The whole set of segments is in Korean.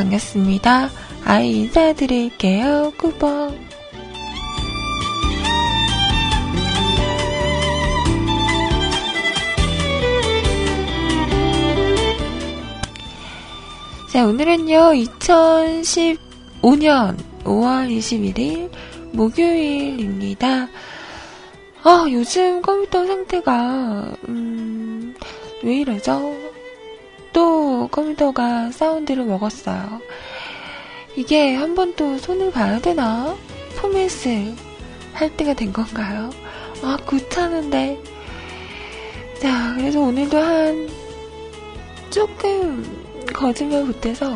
반갑습니다. 아이 인사드릴게요. 꾸벅. 자, 오늘은요, 2015년 5월 21일 목요일입니다. 아, 요즘 컴퓨터 상태가, 음, 왜 이러죠? 또 컴퓨터가 사운드를 먹었어요. 이게 한 번 또 손을 봐야 되나? 포맷을 할 때가 된 건가요? 아, 귀찮은데. 자, 그래서 오늘도 한 조금 거짓말 못해서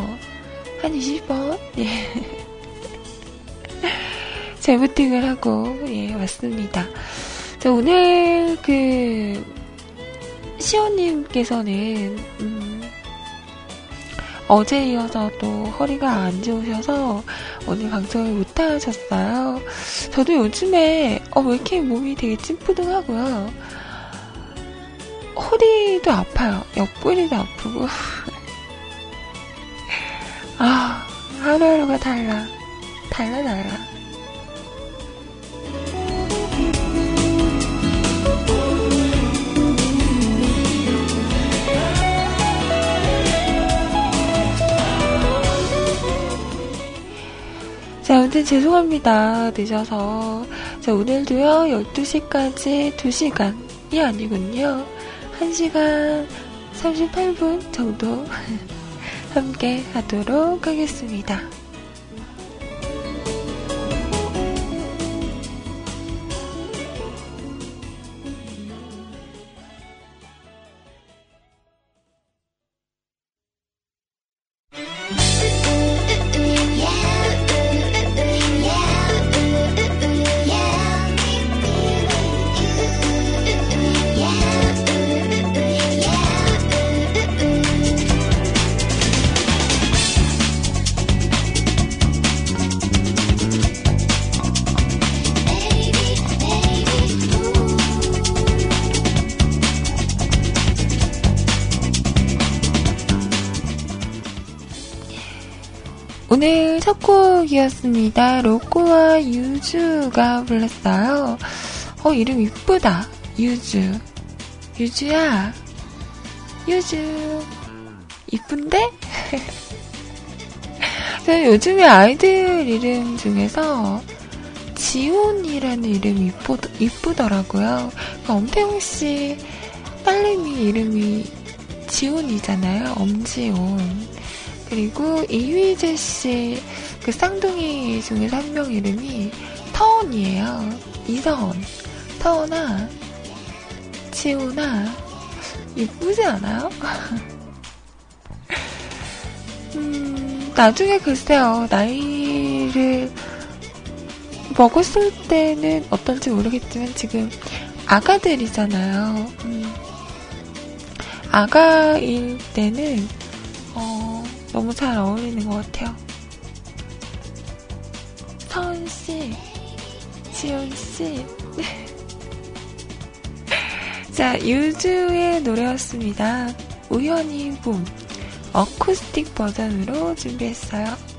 한 20번, 예. 재부팅을 하고, 예, 왔습니다. 자, 오늘 그, 시호님께서는, 음, 어제 이어서 또 허리가 안 좋으셔서 오늘 방송을 못 하셨어요. 저도 요즘에 어, 왜 이렇게 몸이 되게 찌뿌둥하고요. 허리도 아파요. 옆구리도 아프고. 아, 하루하루가 달라. 달라, 달라. 아무튼 죄송합니다. 늦어서. 자, 오늘도요, 12시까지 2시간이 아니군요. 1시간 38분 정도 함께 하도록 하겠습니다. 곡이었습니다. 로꼬와 유주가 불렀어요. 어, 이름 이쁘다. 유주. 유주야. 유주. 이쁜데? 요즘에 아이들 이름 중에서 지온이라는 이름이 이쁘, 이쁘더라고요. 그러니까 엄태웅 씨 딸내미 이름이 지온이잖아요. 엄지온. 그리고 이휘재 씨, 그 쌍둥이 중에서 한명 이름이 터원이에요. 이서원. 터원아, 지호나, 이쁘지 않아요? 음, 나중에 글쎄요, 나이를 먹었을 때는 어떤지 모르겠지만 지금 아가들이잖아요. 음, 아가일 때는 너무 잘 어울리는 것 같아요. 지연 씨. 자, 유주의 노래였습니다. 우연히 봄. 어쿠스틱 버전으로 준비했어요.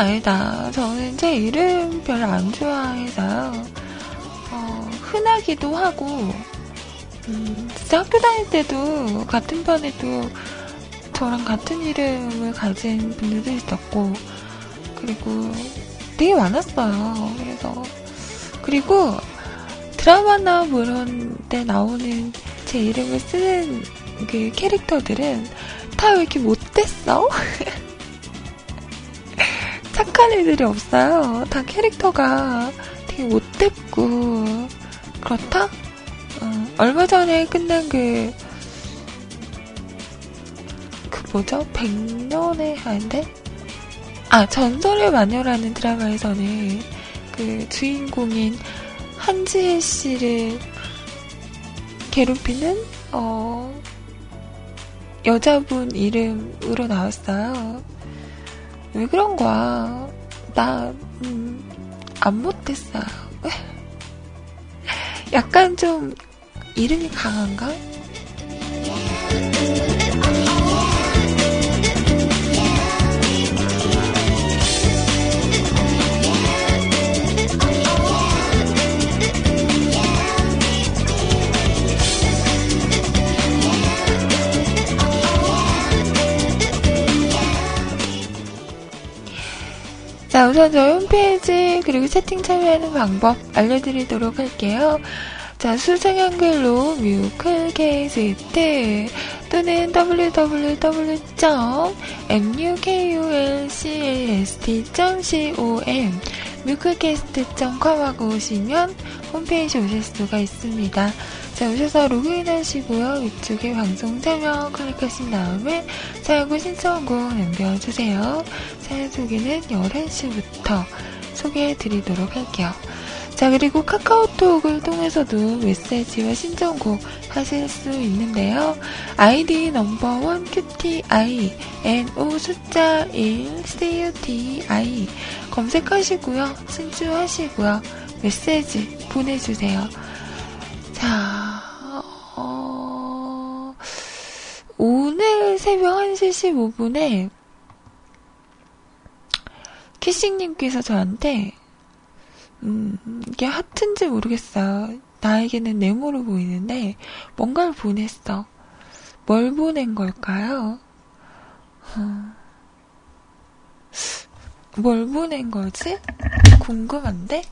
아니다. 저는 제 이름 별로 안 좋아해서요. 어, 흔하기도 하고, 음, 진짜 학교 다닐 때도 같은 반에도 저랑 같은 이름을 가진 분들도 있었고, 그리고 되게 많았어요. 그래서, 그리고 드라마나 뭐 이런 데 나오는 제 이름을 쓰는 그 캐릭터들은 다 왜 이렇게 못됐어? 착한 애들이 없어요. 다 캐릭터가 되게 못됐고, 그렇다? 어, 얼마 전에 끝난 그, 그 뭐죠? 백년의 아닌데? 아, 전설의 마녀라는 드라마에서는 그 주인공인 한지혜 씨를 괴롭히는 어, 여자분 이름으로 나왔어요. 왜 그런 거야? 나, 음, 안 못했어요. 약간 좀, 이름이 강한가? 자, 우선 저희 홈페이지 그리고 채팅 참여하는 방법 알려드리도록 할게요. 자, 수정 한글로 뮤클캐스트 또는 www.mukulclst.com 뮤클캐스트.com 하고 오시면 홈페이지 오실 수가 있습니다. 자, 오셔서 로그인 하시고요. 위쪽에 방송 설명 클릭하신 다음에 사연과 신청곡 남겨주세요. 사연 소개는 11시부터 소개해 드리도록 할게요. 자, 그리고 카카오톡을 통해서도 메시지와 신청곡 하실 수 있는데요. 아이디 넘버원 QTI, NO 숫자 1, CUTI 검색하시고요. 신주하시고요. 메시지 보내주세요. 자, 오늘 새벽 1시 15분에 키싱님께서 저한테 음, 이게 하트인지 모르겠어요. 나에게는 네모로 보이는데 뭔가를 보냈어. 뭘 보낸 걸까요? 어, 뭘 보낸 거지? 궁금한데?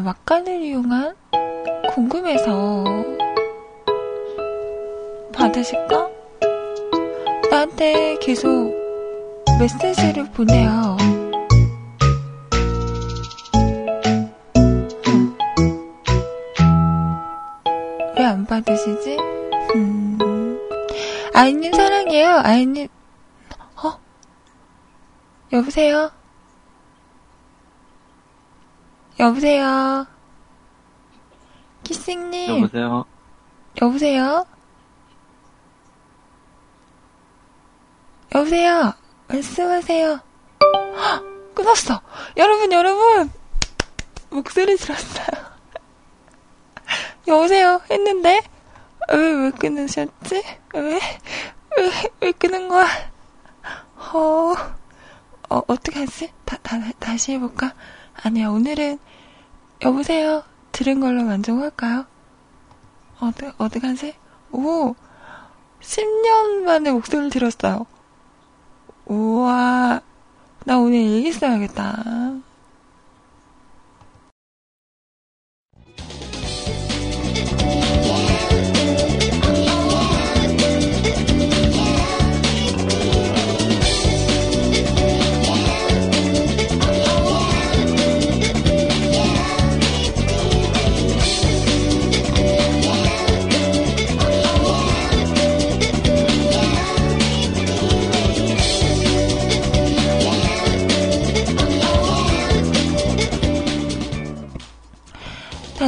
막간을 이용한 궁금해서 받으실까? 나한테 계속 메시지를 보내요. 왜 안 받으시지? 음. 아이님 사랑해요. 아이님, 어? 여보세요? 여보세요? 키싱님. 여보세요? 여보세요? 여보세요? 말씀하세요. 헉, 끊었어. 여러분, 여러분! 목소리 들었어요. 여보세요? 했는데? 왜, 왜 끊으셨지? 왜? 왜, 왜 끊은 거야? 어, 어, 어떡하지? 다, 다, 다시 해볼까? 아니야, 오늘은, 여보세요? 들은 걸로 만족할까요? 어디, 어디 가지? 오! 10년 만에 목소리를 들었어요. 우와, 나 오늘 일기 써야겠다.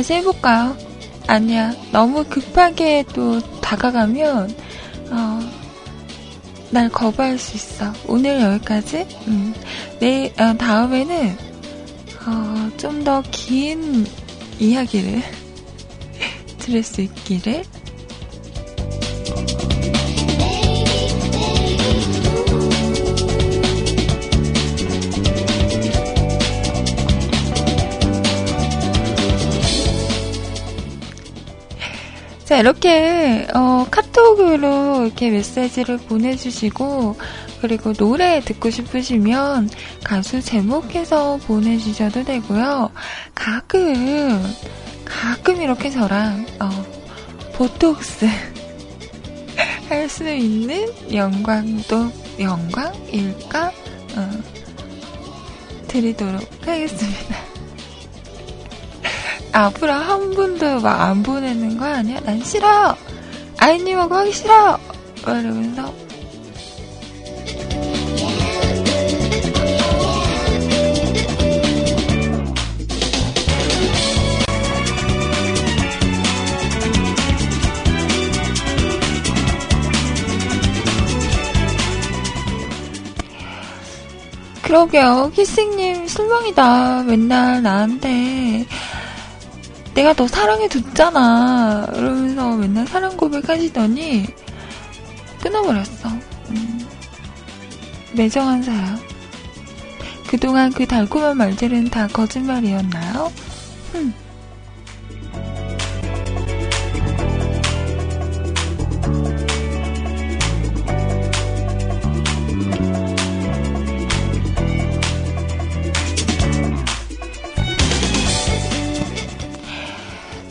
다시 해볼까요? 아니야. 너무 급하게 또 다가가면, 어, 날 거부할 수 있어. 오늘 여기까지? 음. 내, 어, 다음에는, 어, 좀 더 긴 이야기를 들을 수 있기를 자, 이렇게, 어, 카톡으로 이렇게 메시지를 보내주시고, 그리고 노래 듣고 싶으시면 가수 제목해서 보내주셔도 되고요. 가끔, 가끔 이렇게 저랑, 어, 보톡스 할 수 있는 영광도, 영광일까? 어, 드리도록 하겠습니다. 앞으로 한 분도 막 안 보내는 거 아니야? 난 싫어! 아이님하고 하기 싫어! 이러면서 그러게요. 키싱님 실망이다. 맨날 나한테 내가 너 사랑해 줬잖아. 이러면서 맨날 사랑 고백하시더니 끊어버렸어. 음. 매정한 사람. 그동안 그 달콤한 말들은 다 거짓말이었나요? 흠.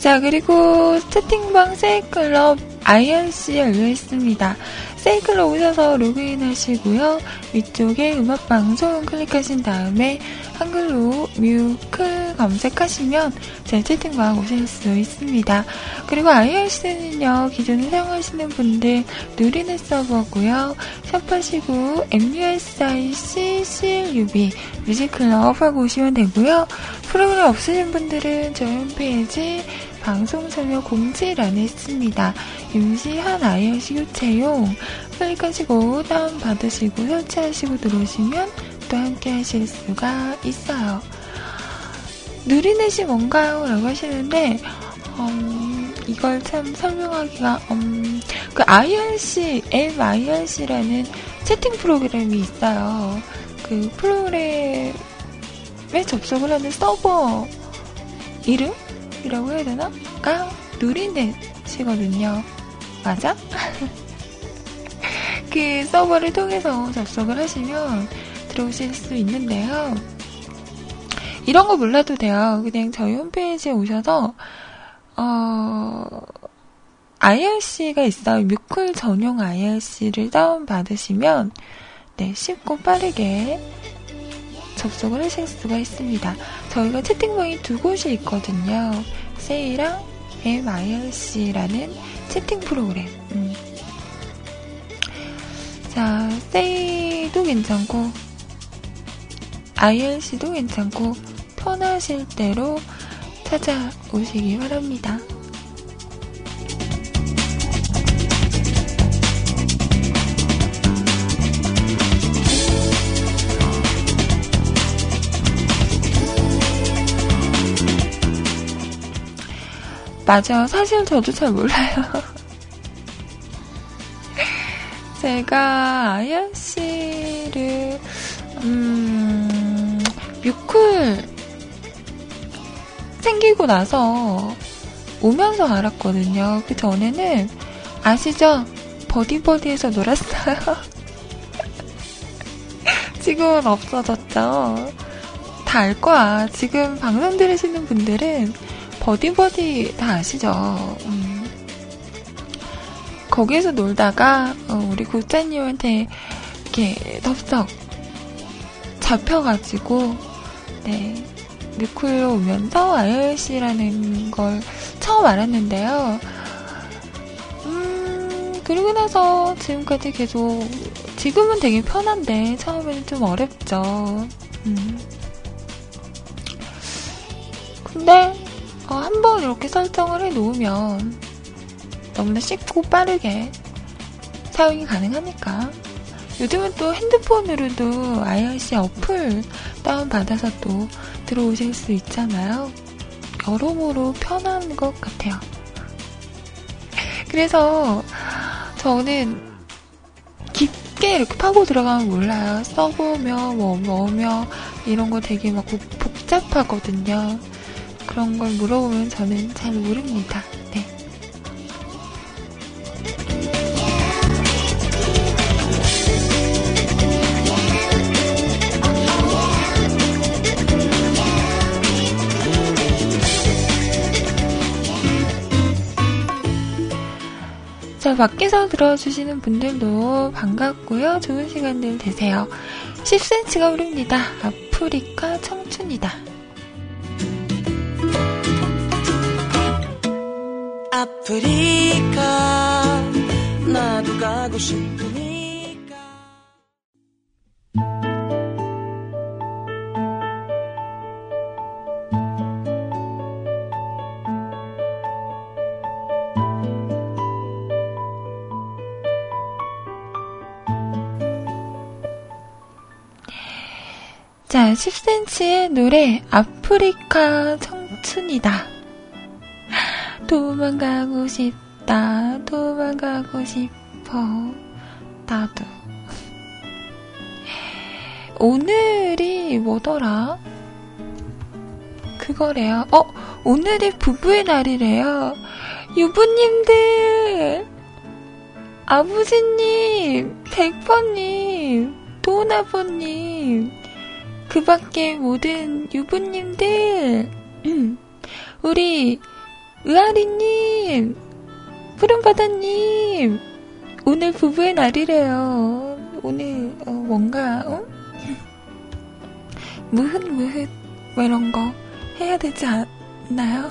자, 그리고 채팅방 세이클럽 IRC 열려 있습니다. 세이클럽 오셔서 로그인 하시고요. 위쪽에 음악방송 클릭하신 다음에 한글로 뮤클 검색하시면 제 채팅방 오실 수 있습니다. 그리고 IRC는요, 기존에 사용하시는 분들 누리는 서버고요. 샵하시고 MUSIC CLUB 뮤직클럽 하고 오시면 되고요. 프로그램 없으신 분들은 저희 홈페이지 방송 참여 공지란에 있습니다. 임시한 IRC 교체용 클릭하시고 다운받으시고 설치하시고 들어오시면 또 함께 하실 수가 있어요. 누리넷이 뭔가요? 라고 하시는데, 음, 이걸 참 설명하기가, 음, 그 IRC, MIRC라는 채팅 프로그램이 있어요. 그 프로그램에 접속을 하는 서버 이름? 이라고 해야 되나? 가 누리넷이거든요. 맞아? 그 서버를 통해서 접속을 하시면 들어오실 수 있는데요. 이런 거 몰라도 돼요. 그냥 저희 홈페이지에 오셔서, 어, IRC가 있어요. 뮤클 전용 IRC를 다운받으시면, 네, 쉽고 빠르게 접속을 하실 수가 있습니다. 저희가 채팅방이 두 곳이 있거든요. 세이랑 MIRC라는 채팅 프로그램. 음. 자, 세이도 괜찮고, IRC도 괜찮고, 편하실 대로 찾아오시기 바랍니다. 맞아. 사실 저도 잘 몰라요. 제가 아연 씨를 음, 뮤클 생기고 나서 오면서 알았거든요. 그 전에는 아시죠? 버디버디에서 놀았어요. 지금은 없어졌죠. 다 알 거야. 지금 방송 들으시는 분들은 버디버디 다 아시죠? 음. 거기에서 놀다가 어, 우리 국장님한테 이렇게 덥석 잡혀가지고 네 뮤클로 오면서 IRC라는 걸 처음 알았는데요. 음 그리고 나서 지금까지 계속 지금은 되게 편한데 처음에는 좀 어렵죠. 음. 근데 어, 한번 이렇게 설정을 해 놓으면 너무나 쉽고 빠르게 사용이 가능하니까 요즘은 또 핸드폰으로도 IRC 어플 다운받아서 또 들어오실 수 있잖아요. 여러모로 편한 것 같아요. 그래서 저는 깊게 이렇게 파고 들어가면 몰라요. 써보며, 뭐, 뭐며, 이런 거 되게 막 복잡하거든요. 그런 걸 물어보면 저는 잘 모릅니다. 네. 자, 밖에서 들어주시는 분들도 반갑고요. 좋은 시간들 되세요. 10cm가 오릅니다. 아프리카 청춘이다. 아프리카 나도 가고 싶으니 자, 10cm의 노래, 아프리카 청춘이다. 도망가고 싶다, 도망가고 싶어, 나도. 오늘이 뭐더라? 그거래요. 어, 오늘이 부부의 날이래요. 유부님들! 아버지님, 백퍼님, 도나버님, 그 밖에 모든 유부님들, 음, 우리 의아리님, 푸른바다님, 오늘 부부의 날이래요. 오늘 어, 뭔가 어? 무흐무흐 뭐 이런 거 해야 되지 않나요?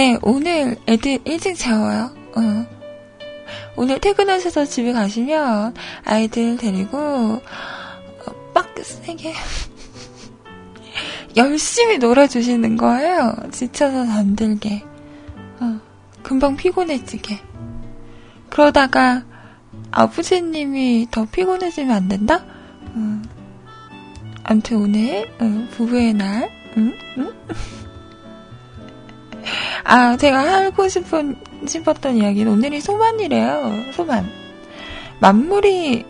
네, 오늘 애들 일찍 자워요. 어. 오늘 퇴근하셔서 집에 가시면 아이들 데리고 어, 빡세게 열심히 놀아주시는 거예요. 지쳐서 잠들게. 어, 금방 피곤해지게. 그러다가 아버지님이 더 피곤해지면 안 된다? 어. 아무튼 오늘 어, 부부의 날 응? 응? 아, 제가 하고 싶은, 싶었던 이야기는 오늘이 소만이래요. 소만. 만물이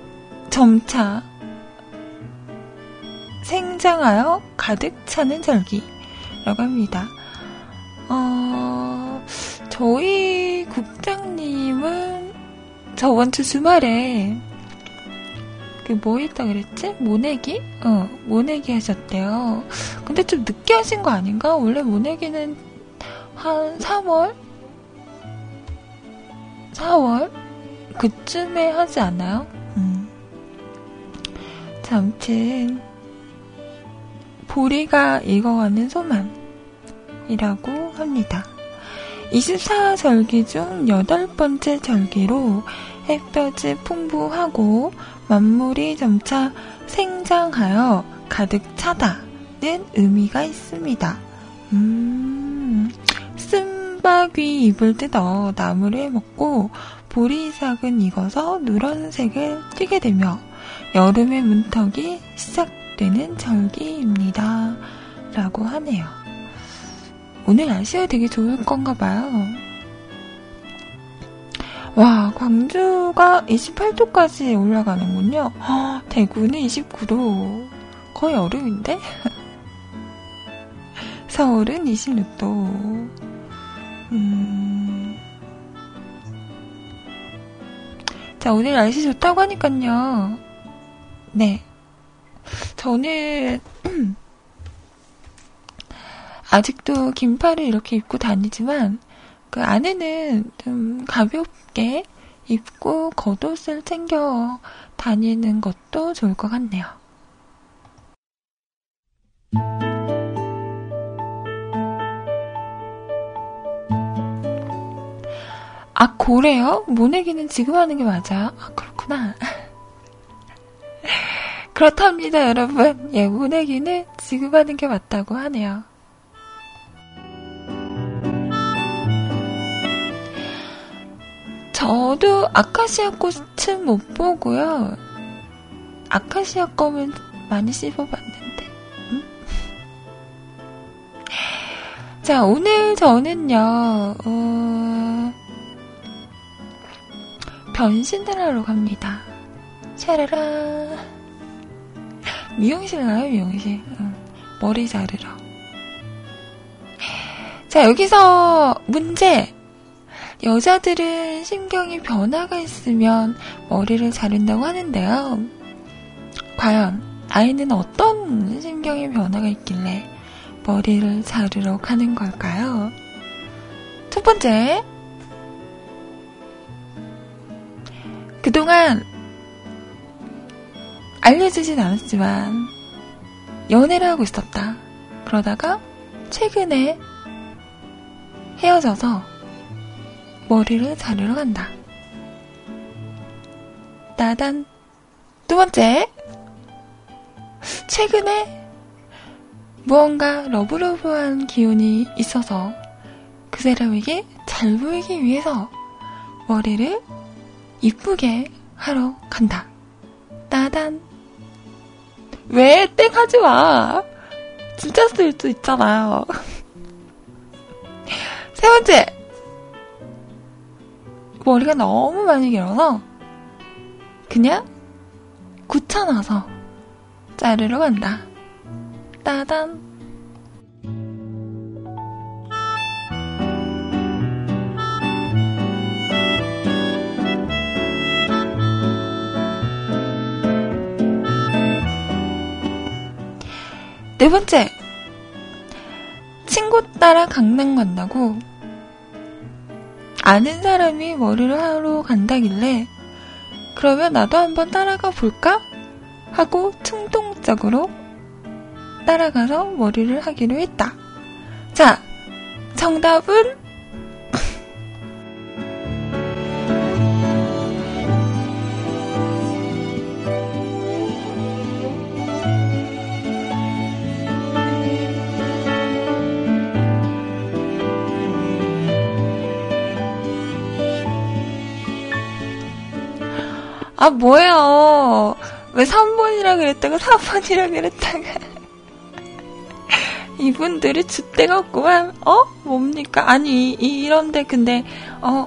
점차 생장하여 가득 차는 절기라고 합니다. 어, 저희 국장님은 저번 주 주말에 그뭐 했다 그랬지? 모내기? 어, 모내기 하셨대요. 근데 좀 늦게 하신 거 아닌가? 원래 모내기는 한 3월? 4월? 그쯤에 하지 않아요? 음. 자, 아무튼, 보리가 익어가는 소만이라고 합니다. 24절기 중 여덟 번째 절기로 햇볕이 풍부하고 만물이 점차 생장하여 가득 차다는 의미가 있습니다. 음, 쓴바귀 잎을 뜯어 나무를 먹고 보리삭은 익어서 누런색을 띠게 되며 여름의 문턱이 시작되는 절기입니다. 라고 하네요. 오늘 날씨가 되게 좋을 건가 봐요. 와, 광주가 28도까지 올라가는군요. 허, 대구는 29도. 거의 여름인데? 서울은 26도. 음. 자, 오늘 날씨 좋다고 하니깐요. 네. 저는, 아직도 긴팔을 이렇게 입고 다니지만, 그 안에는 좀 가볍게 입고 겉옷을 챙겨 다니는 것도 좋을 것 같네요. 아, 고래요? 모내기는 지금 하는 게 맞아요? 아, 그렇구나. 그렇답니다, 여러분. 예, 모내기는 지금 하는 게 맞다고 하네요. 저도 아카시아 꽃은 못 보고요. 아카시아 껌은 많이 씹어봤는데. 음? 자, 오늘 저는요, 어, 하러 갑니다. 샤라라. 미용실 가요, 미용실. 응. 머리 자르러. 자, 여기서 문제. 여자들은 신경이 변화가 있으면 머리를 자른다고 하는데요. 과연 아이는 어떤 신경의 변화가 있길래 머리를 자르러 가는 걸까요? 첫 번째. 그동안 알려지진 않았지만 연애를 하고 있었다. 그러다가 최근에 헤어져서 머리를 자르러 간다. 따단. 두 번째. 최근에 무언가 러브러브한 기운이 있어서 그 사람에게 잘 보이기 위해서 머리를 이쁘게 하러 간다. 따단. 왜 땡 하지 마. 진짜 쓸 수 있잖아요. 세 번째. 머리가 너무 많이 길어서 그냥 귀찮아서 자르러 간다. 따단. 네 번째. 친구 따라 강남 간다고 아는 사람이 머리를 하러 간다길래 그러면 나도 한번 따라가 볼까? 하고 충동적으로 따라가서 머리를 하기로 했다. 자, 정답은 아, 뭐예요. 왜 3번이라 그랬다가 4번이라 그랬다가. 이분들이 줏대가 없구만. 어? 뭡니까? 아니, 이, 이런데 근데, 어,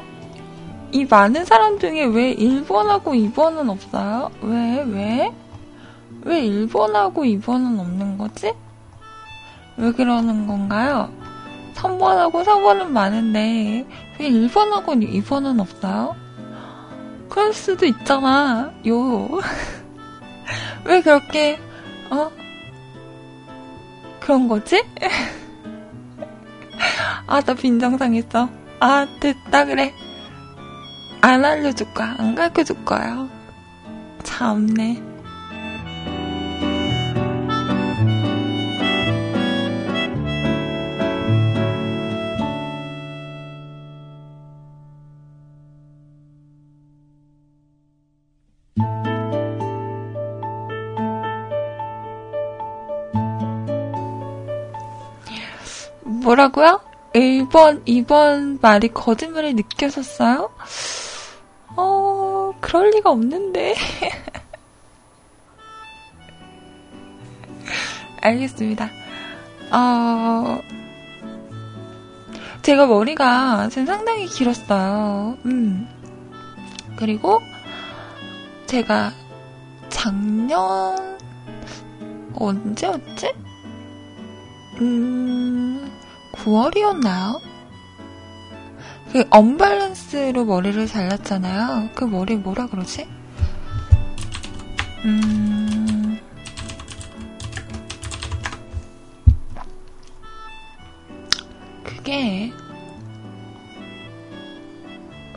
이 많은 사람 중에 왜 1번하고 2번은 없어요? 왜, 왜? 왜 1번하고 2번은 없는 거지? 왜 그러는 건가요? 3번하고 4번은 많은데, 왜 1번하고 2번은 없어요? 그럴 수도 있잖아, 요. 왜 그렇게, 어? 그런 거지? 아, 나 빈정상했어. 아, 됐다, 그래. 안 알려줄 거야. 안 가르쳐 줄 거야. 참네. 뭐라고요? 1번, 2번 말이 거짓말을 느껴졌어요? 어, 그럴 리가 없는데. 알겠습니다. 어, 제가 머리가 지금 상당히 길었어요. 음. 그리고 제가 작년, 언제였지? 음, 9월이었나요? 그 언밸런스로 머리를 잘랐잖아요. 그 머리 뭐라 그러지? 음. 그게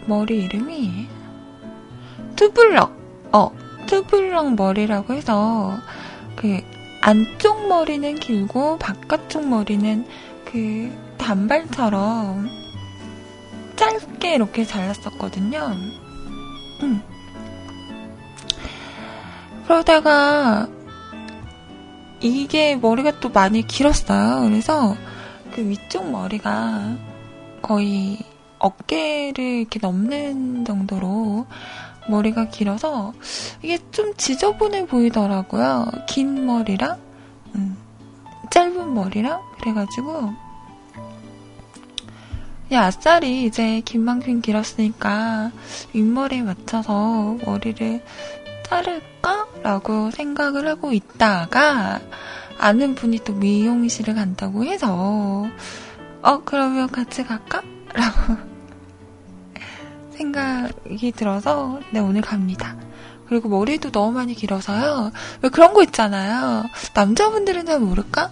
머리 이름이 투블럭. 어, 투블럭 머리라고 해서 그 안쪽 머리는 길고 바깥쪽 머리는 그 단발처럼 짧게 이렇게 잘랐었거든요. 음. 그러다가 이게 머리가 또 많이 길었어요. 그래서 그 위쪽 머리가 거의 어깨를 이렇게 넘는 정도로 머리가 길어서 이게 좀 지저분해 보이더라고요. 긴 머리랑 음, 짧은 머리랑 그래가지고 야, 아싸리 이제 긴 만큼 길었으니까 윗머리에 맞춰서 머리를 자를까? 라고 생각을 하고 있다가 아는 분이 또 미용실을 간다고 해서 어, 그러면 같이 갈까? 라고 생각이 들어서 네, 오늘 갑니다. 그리고 머리도 너무 많이 길어서요. 왜 그런 거 있잖아요. 남자분들은 잘 모를까?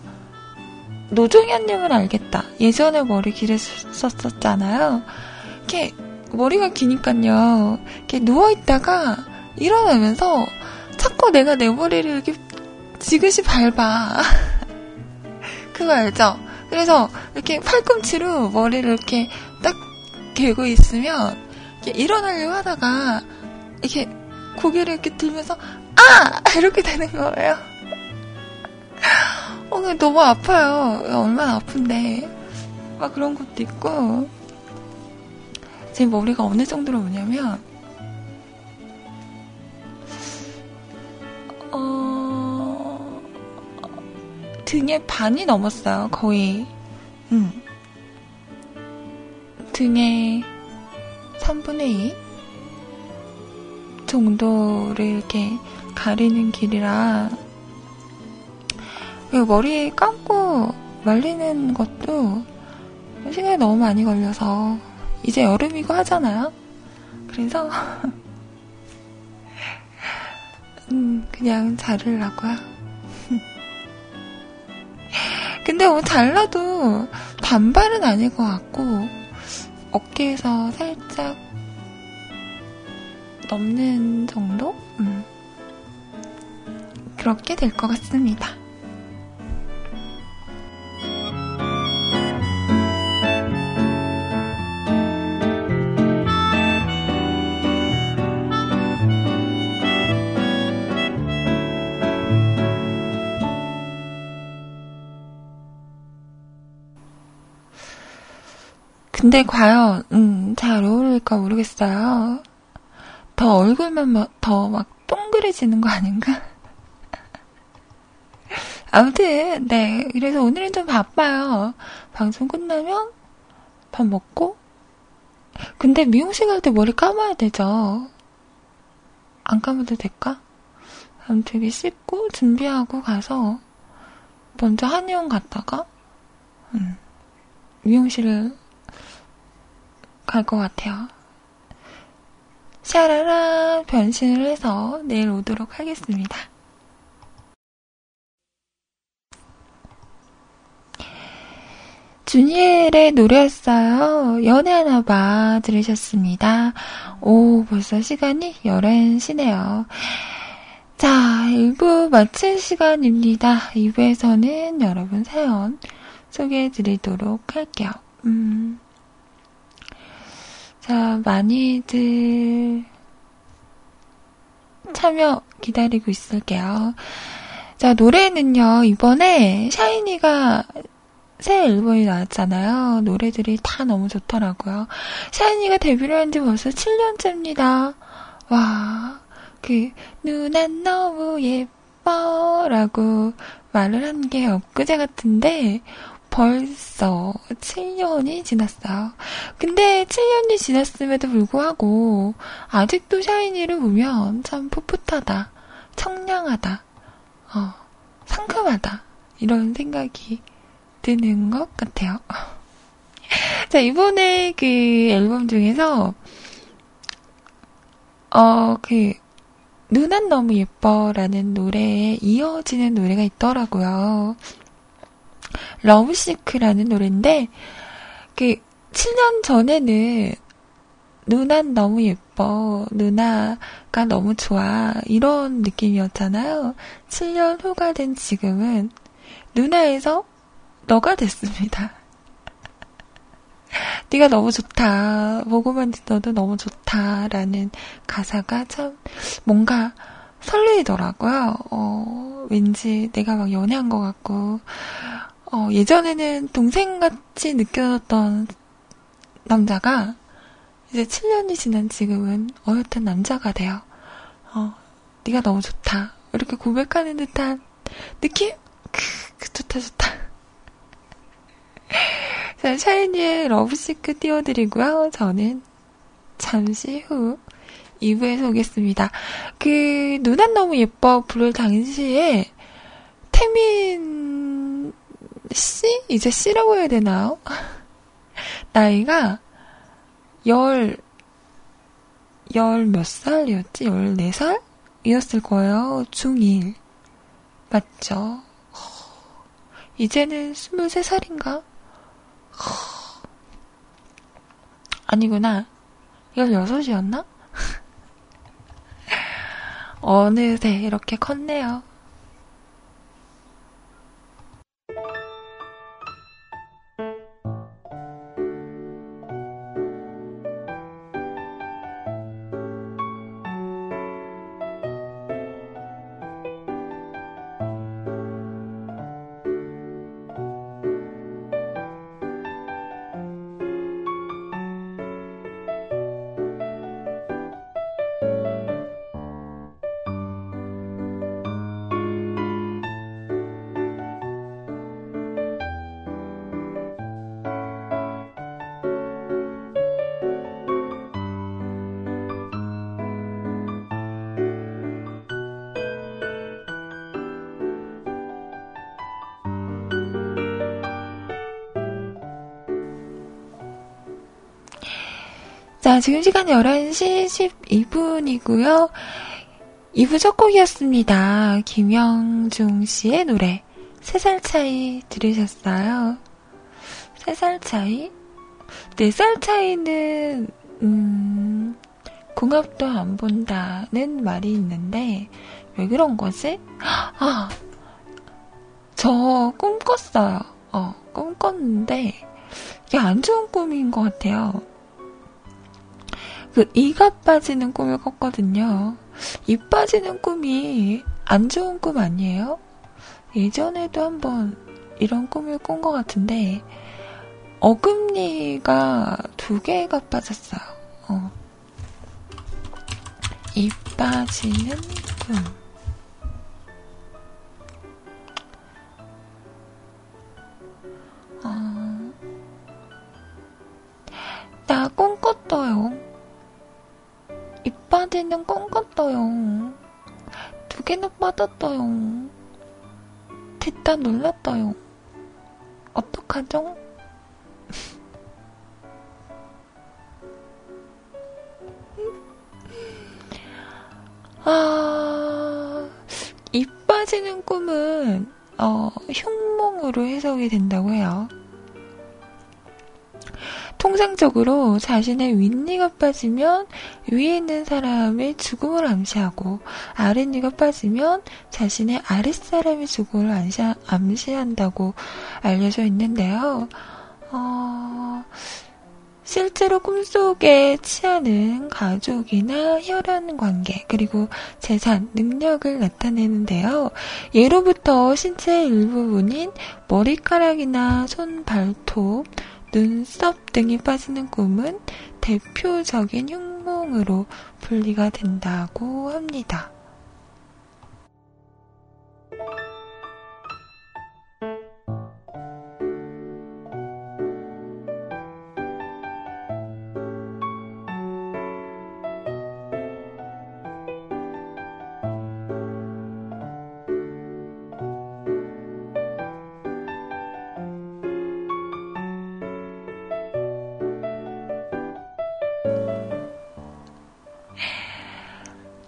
노종현님은 알겠다. 예전에 머리 길었었잖아요. 이렇게 머리가 기니까요. 이렇게 누워있다가 일어나면서 자꾸 내가 내 머리를 이렇게 지그시 밟아. 그거 알죠? 그래서 이렇게 팔꿈치로 머리를 이렇게 딱 개고 있으면 이렇게 일어나려고 하다가 이렇게 고개를 이렇게 들면서 아! 이렇게 되는 거예요. 어, 너무 아파요. 얼마나 아픈데. 막 그런 것도 있고. 제 머리가 어느 정도로 오냐면, 어, 등에 반이 넘었어요. 거의. 음. 등에 3분의 2 정도를 이렇게 가리는 길이라 머리 감고 말리는 것도 시간이 너무 많이 걸려서 이제 여름이고 하잖아요. 그래서 음, 그냥 자르려고요. 근데 뭐 잘라도 단발은 아닐 것 같고 어깨에서 살짝 넘는 정도? 음. 그렇게 될 것 같습니다. 근데 과연 음, 잘 어울릴까 모르겠어요. 더 얼굴만 더 막 동그래지는 거 아닌가? 아무튼 네 그래서 오늘은 좀 바빠요. 방송 끝나면 밥 먹고 근데 미용실 갈 때 머리 감아야 되죠. 안 감아도 될까? 아무튼 씻고 준비하고 가서 먼저 한의원 갔다가 음, 미용실을 갈 것 같아요. 샤라라 변신을 해서 내일 오도록 하겠습니다. 주니엘의 노래였어요. 연애하나봐 들으셨습니다. 오, 벌써 시간이 11시네요. 자, 1부 마칠 시간입니다. 2부에서는 여러분 사연 소개해 드리도록 할게요. 음. 자, 많이들 참여 기다리고 있을게요. 자, 노래는요, 이번에 샤이니가 새 앨범이 나왔잖아요. 노래들이 다 너무 좋더라고요. 샤이니가 데뷔를 한 지 벌써 7년째입니다. 와, 그, 누난 너무 예뻐. 라고 말을 한 게 엊그제 같은데, 벌써 7년이 지났어요. 근데 7년이 지났음에도 불구하고 아직도 샤이니를 보면 참 풋풋하다, 청량하다, 어, 상큼하다 이런 생각이 드는 것 같아요. 자 이번에 그 앨범 중에서 어그 누난 너무 예뻐라는 노래에 이어지는 노래가 있더라고요. 러브시크라는 노래인데, 그, 7년 전에는 누난 너무 예뻐, 누나가 너무 좋아, 이런 느낌이었잖아요. 7년 후가 된 지금은 누나에서 너가 됐습니다. 네가 너무 좋다. 보고만 듣어도 너무 좋다라는 가사가 참 뭔가 설레이더라고요. 어, 왠지 내가 막 연애한 것 같고 어, 예전에는 동생같이 느껴졌던 남자가 이제 7년이 지난 지금은 어엿한 남자가 돼요. 어, 네가 너무 좋다. 이렇게 고백하는 듯한 느낌? 크, 그 좋다 좋다. 자, 샤이니의 Love Sick 띄워드리고요. 저는 잠시 후 2부에서 오겠습니다. 그, 누난 너무 예뻐 부를 당시에 태민 씨? 이제 씨라고 해야 되나요? 나이가 열, 열 몇 살이었지? 열네 살 이었을 거예요. 중1. 맞죠? 이제는 23살인가? 아니구나. 16이었나? 어느새 이렇게 컸네요. 자, 지금 시간 11시 12분이고요. 2부 첫 곡이었습니다. 김영중 씨의 노래 3살 차이 들으셨어요? 3살 차이? 4살 차이는 음, 궁합도 안 본다는 말이 있는데 왜 그런 거지? 아, 저 꿈 꿨어요. 어, 꿈 꿨는데 이게 안 좋은 꿈인 것 같아요. 그 이가 빠지는 꿈을 꿨거든요. 이 빠지는 꿈이 안 좋은 꿈 아니에요? 예전에도 한번 이런 꿈을 꾼 것 같은데 어금니가 두 개가 빠졌어요. 어. 이 빠지는 꿈. 어. 나 꿈 꿨어요. 이빠지는 꽁꿨어요. 두 개나 빠졌어요. 됐다 놀랐어요. 어떡하죠? 아, 이 빠지는 꿈은, 어, 흉몽으로 해석이 된다고 해요. 통상적으로 자신의 윗니가 빠지면 위에 있는 사람의 죽음을 암시하고 아랫니가 빠지면 자신의 아랫사람의 죽음을 암시하, 암시 한다고 알려져 있는데요. 어, 실제로 꿈속에 취하는 가족이나 혈연 관계, 그리고 재산, 능력을 나타내는데요. 예로부터 신체의 일부분인 머리카락이나 손, 발톱, 눈썹 등이 빠지는 꿈은 대표적인 흉몽으로 분리가 된다고 합니다.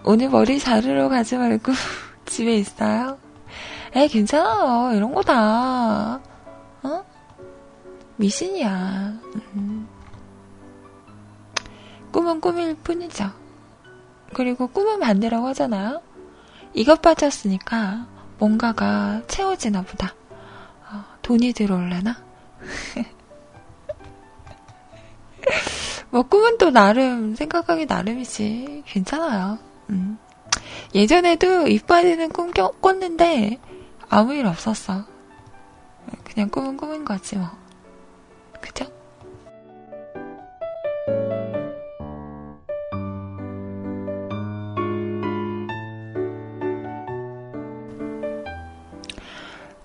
오늘 머리 자르러 가지 말고 집에 있어요? 에 괜찮아. 이런 거다. 어? 미신이야. 음. 꿈은 꿈일 뿐이죠. 그리고 꿈은 반대라고 하잖아요. 이것 빠졌으니까 뭔가가 채워지나 보다. 어, 돈이 들어올래나? 뭐 꿈은 또 나름 생각하기 나름이지. 괜찮아요. 음. 예전에도 이빠지는 꿈 꿨는데 아무 일 없었어. 그냥 꿈은 꿈인 거지 뭐. 그죠?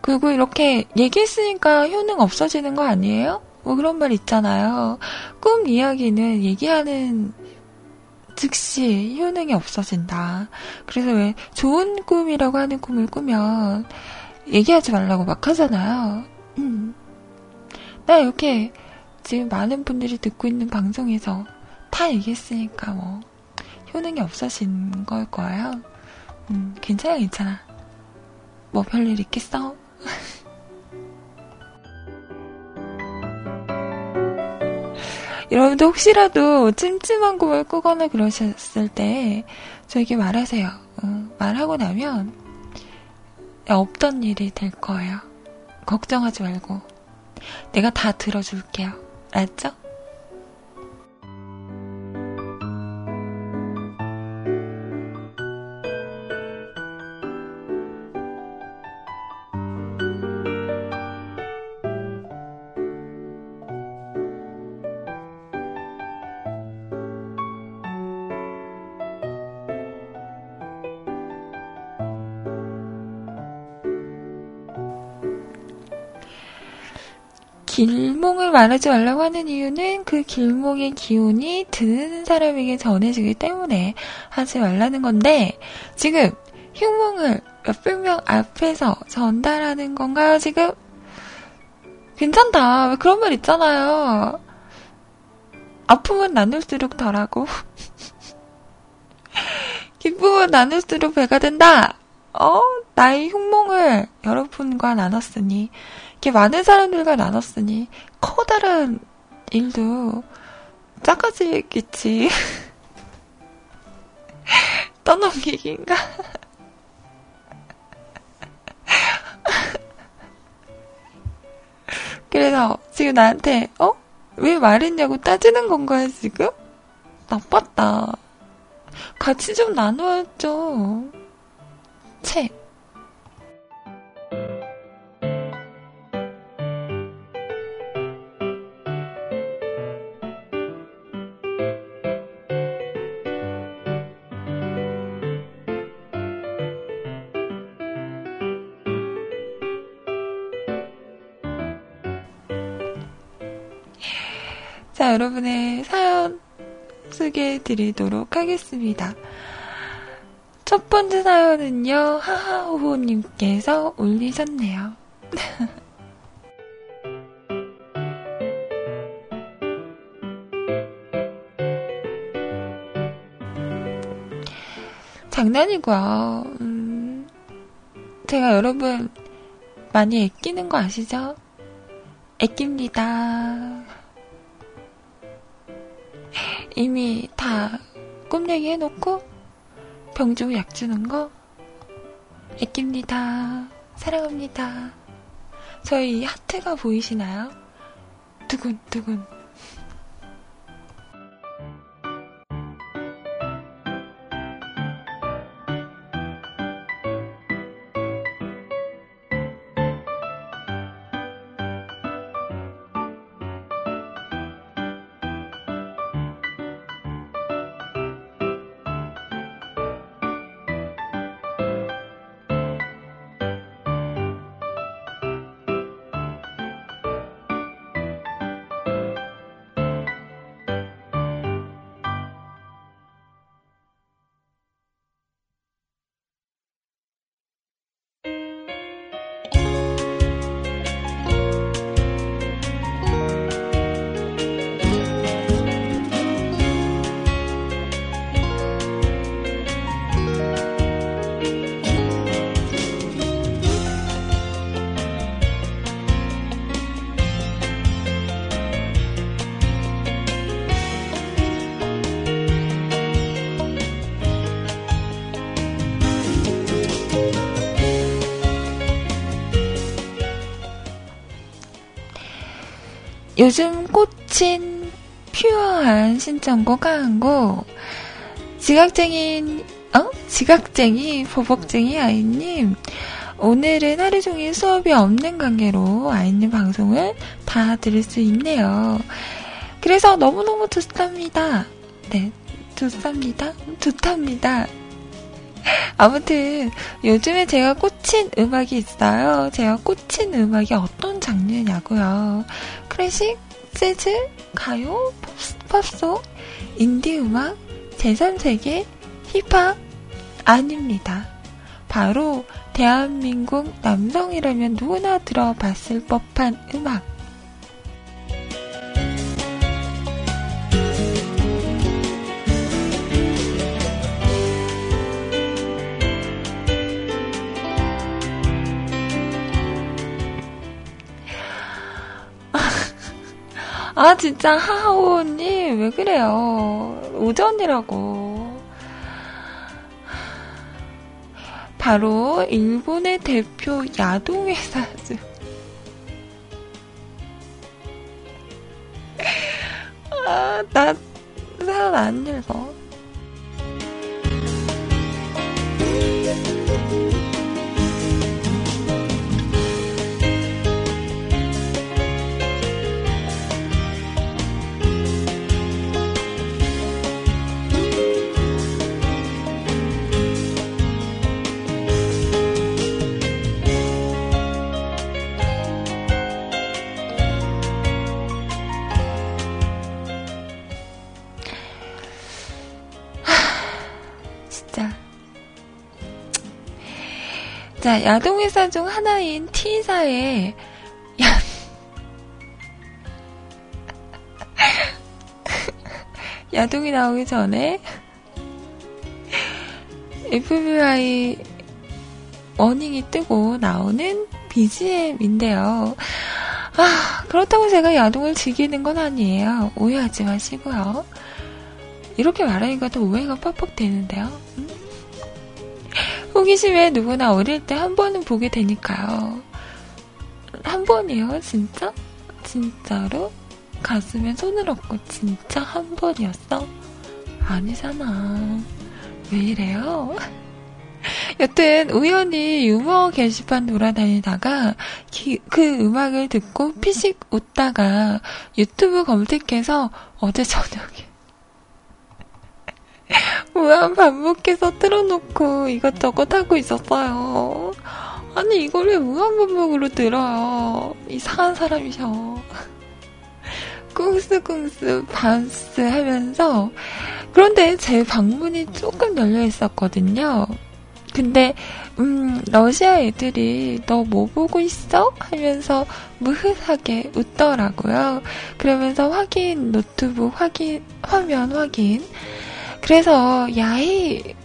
그리고 이렇게 얘기했으니까 효능 없어지는 거 아니에요? 뭐 그런 말 있잖아요. 꿈 이야기는 얘기하는 즉시 효능이 없어진다. 그래서 왜 좋은 꿈이라고 하는 꿈을 꾸면 얘기하지 말라고 막 하잖아요. 음. 나 이렇게 지금 많은 분들이 듣고 있는 방송에서 다 얘기했으니까 뭐 효능이 없어진 걸 거예요. 음, 괜찮아, 괜찮아. 뭐 별일 있겠어? 여러분도 혹시라도 찜찜한 꿈을 꾸거나 그러셨을 때 저에게 말하세요. 어, 말하고 나면 없던 일이 될 거예요. 걱정하지 말고 내가 다 들어줄게요. 알았죠? 길몽을 말하지 말라고 하는 이유는 그 길몽의 기운이 듣는 사람에게 전해지기 때문에 하지 말라는 건데, 지금 흉몽을 몇백 명 앞에서 전달하는 건가요, 지금? 괜찮다. 왜 그런 말 있잖아요. 아픔은 나눌수록 덜하고, 기쁨은 나눌수록 배가 된다. 어, 나의 흉몽을 여러분과 나눴으니, 이렇게 많은 사람들과 나눴으니 커다란 일도 작아지겠지. 떠넘기기인가? 그래서 지금 나한테 어? 왜 말했냐고 따지는 건가요 지금? 나빴다. 같이 좀 나눠야죠. 채. 자, 여러분의 사연 소개해 드리도록 하겠습니다. 첫 번째 사연은요, 하하호호님께서 올리셨네요. 장난이고요. 음, 제가 여러분 많이 애끼는 거 아시죠? 애낍니다. 이미 다 꿈 얘기 해놓고 병주고 약 주는 거 애낍니다. 사랑합니다. 저희 하트가 보이시나요? 두근두근. 요즘 꽂힌 퓨어한 신청곡 한곡 지각쟁인 어? 지각쟁이 버벅쟁이 아이님 오늘은 하루 종일 수업이 없는 관계로 아이님 방송을 다 들을 수 있네요. 그래서 너무너무 좋답니다. 네, 좋답니다. 좋답니다. 아무튼 요즘에 제가 꽂힌 음악이 있어요. 제가 꽂힌 음악이 어떤 장르냐고요. 클래식, 재즈, 가요, 팝송, 인디 음악, 제3세계, 힙합 아닙니다. 바로 대한민국 남성이라면 누구나 들어봤을 법한 음악. 아, 진짜, 하하오님, 왜 그래요? 오전이라고. 바로, 일본의 대표 야동회사죠. 아, 나, 사연 안 읽어. 자, 야동회사 중 하나인 T사의 야, 야동이 나오기 전에 FBI 워닝이 뜨고 나오는 BGM인데요. 아, 그렇다고 제가 야동을 즐기는 건 아니에요. 오해하지 마시고요. 이렇게 말하니까 또 오해가 팍팍 되는데요. 음? 호기심에 누구나 어릴 때 한 번은 보게 되니까요. 한 번이요, 진짜? 진짜로? 가슴에 손을 얹고 진짜 한 번이었어? 아니잖아. 왜 이래요? 여튼 우연히 유머 게시판 돌아다니다가 기, 그 음악을 듣고 피식 웃다가 유튜브 검색해서 어제 저녁에 무한 반복해서 틀어놓고 이것저것 하고 있었어요. 아니, 이걸 왜 무한 반복으로 들어요? 이상한 사람이셔. 꿍스꿍스 반스 하면서 그런데 제 방문이 조금 열려 있었거든요. 근데 음 러시아 애들이 너 뭐 보고 있어? 하면서 무흐하게 웃더라고요. 그러면서 확인 노트북 확인 화면 확인 그래서 야이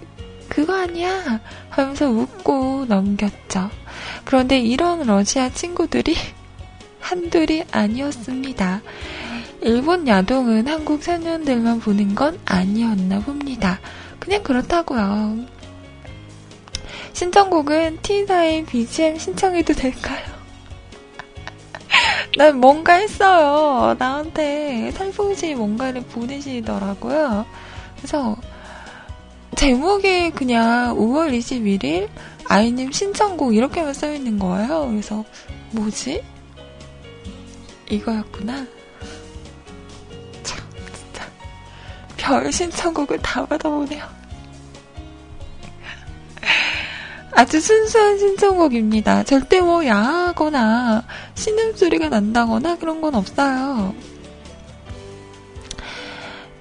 그거 아니야 하면서 웃고 넘겼죠. 그런데 이런 러시아 친구들이 한둘이 아니었습니다. 일본 야동은 한국 소년들만 보는 건 아니었나 봅니다. 그냥 그렇다고요. 신청곡은 T사의 BGM 신청해도 될까요? 난 뭔가 했어요. 나한테 살포시 뭔가를 보내시더라고요. 그래서 제목에 그냥 5월 21일 아이님 신청곡 이렇게만 써 있는 거예요. 그래서 뭐지? 이거였구나. 참 진짜 별 신청곡을 다 받아보네요. 아주 순수한 신청곡입니다. 절대 뭐 야하거나 신음소리가 난다거나 그런 건 없어요.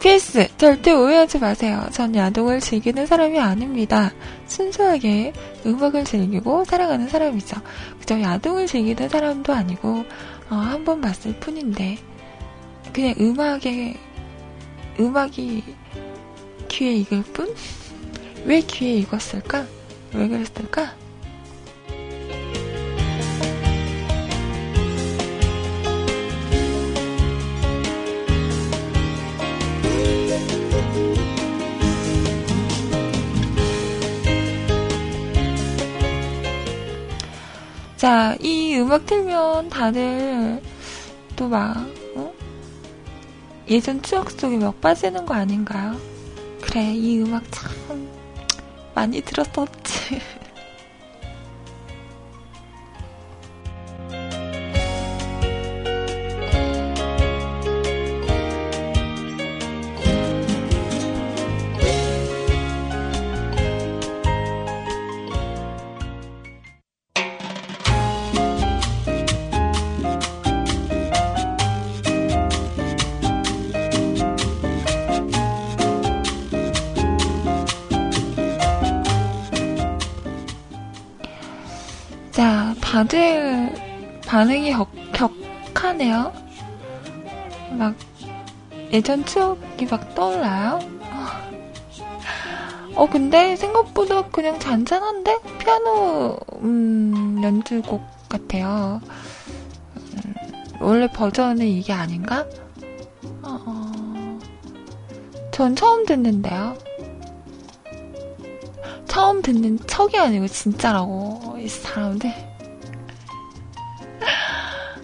PS, 절대 오해하지 마세요. 전 야동을 즐기는 사람이 아닙니다. 순수하게 음악을 즐기고 사랑하는 사람이죠. 그저 야동을 즐기는 사람도 아니고, 어, 한번 봤을 뿐인데, 그냥 음악에, 음악이 귀에 익을 뿐? 왜 귀에 익었을까? 왜 그랬을까? 자, 이 음악 틀면 다들 또 막, 어? 예전 추억 속에 막 빠지는 거 아닌가요? 그래, 이 음악 참 많이 들었었지. 다들 반응이 격, 격하네요. 막, 예전 추억이 막 떠올라요. 어, 근데 생각보다 그냥 잔잔한데? 피아노, 음, 연주곡 같아요. 음, 원래 버전은 이게 아닌가? 어, 어, 전 처음 듣는데요. 처음 듣는 척이 아니고 진짜라고 이 사람들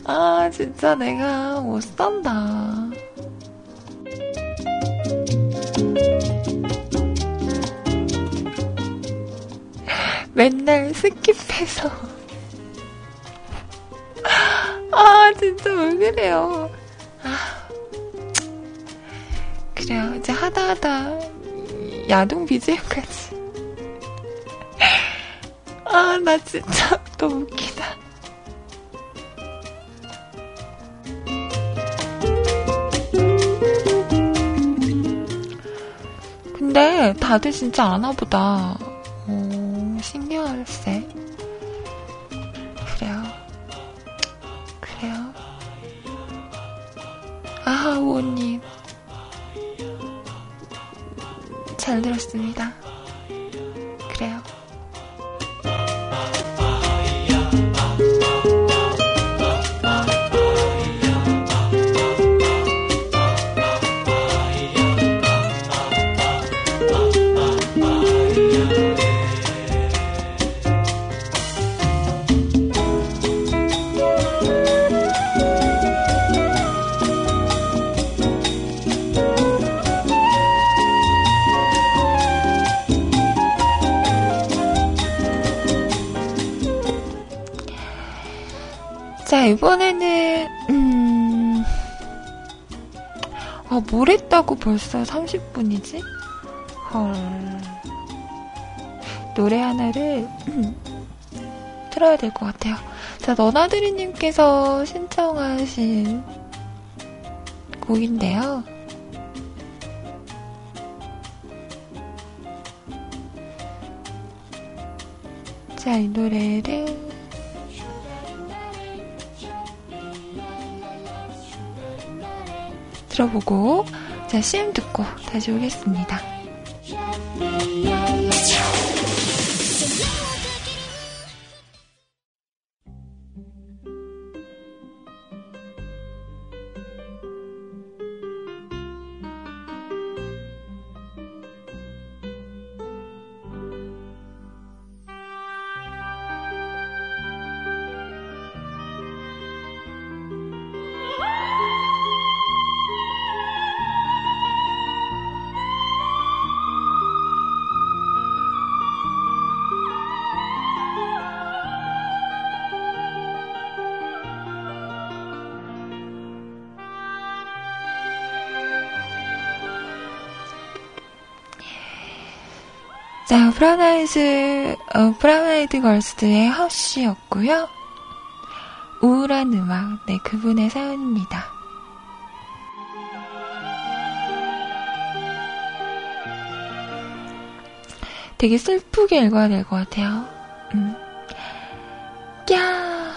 아 진짜 내가 못 산다. 맨날 스킵해서. 아 진짜 왜 그래요? 아. 그래요. 이제 하다 하다 야동 BGM까지. 아, 나 진짜 너무 웃기 근데 다들 진짜 아나 보다. 뭘 했다고 벌써 30분이지? 헐. 노래 하나를, 틀어야 될 것 같아요. 자, 너나드리님께서 신청하신 곡인데요. 자, 이 노래를 들어보고 자 CM 듣고 다시 오겠습니다. 자, 브라운아이즈, 어, 브라운아이드 걸스의 Hush였고요. 우울한 음악, 네, 그분의 사연입니다. 되게 슬프게 읽어야 될 것 같아요. 음. 야,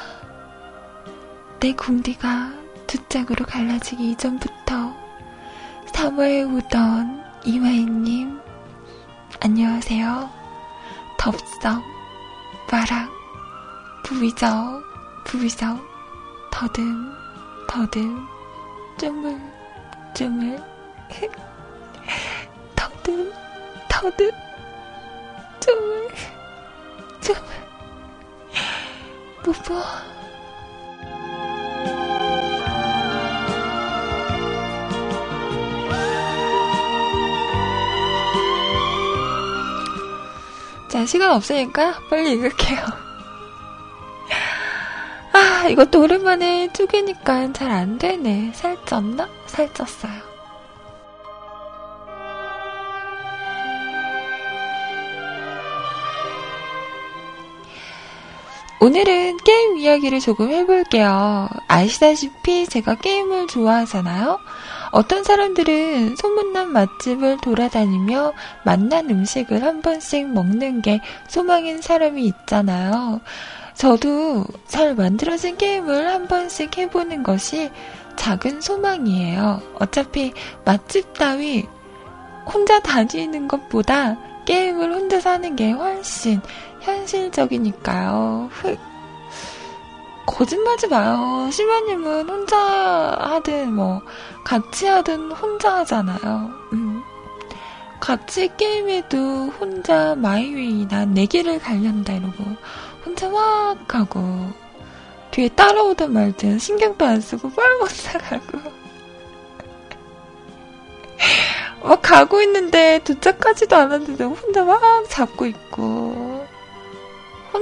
내 궁디가 두 짝으로 갈라지기 이전부터 3월에 오던 이화인님, 안녕하세요. 덥석, 바락, 부비적, 부비적, 더듬, 더듬, 쪼물, 쪼물, 더듬, 더듬, 쪼물, 쪼물, 뽀뽀. 자, 시간 없으니까 빨리 읽을게요. 아, 이것도 오랜만에 쪼개니까 잘 안 되네. 살쪘나? 살쪘어요. 오늘은 게임 이야기를 조금 해볼게요. 아시다시피 제가 게임을 좋아하잖아요. 어떤 사람들은 소문난 맛집을 돌아다니며 맛난 음식을 한 번씩 먹는 게 소망인 사람이 있잖아요. 저도 잘 만들어진 게임을 한 번씩 해보는 것이 작은 소망이에요. 어차피 맛집 따위 혼자 다니는 것보다 게임을 혼자 사는 게 훨씬 현실적이니까요. 흑. 거짓말하지 마요. 시마님은 혼자 하든 뭐 같이 하든 혼자 하잖아요. 음. 같이 게임해도 혼자 마이웨이 난 내 길을 갈련다 이러고 혼자 막 하고 뒤에 따라오든 말든 신경도 안 쓰고 빨리 나가고 막 가고 있는데 도착하지도 않았는데 혼자 막 잡고 있고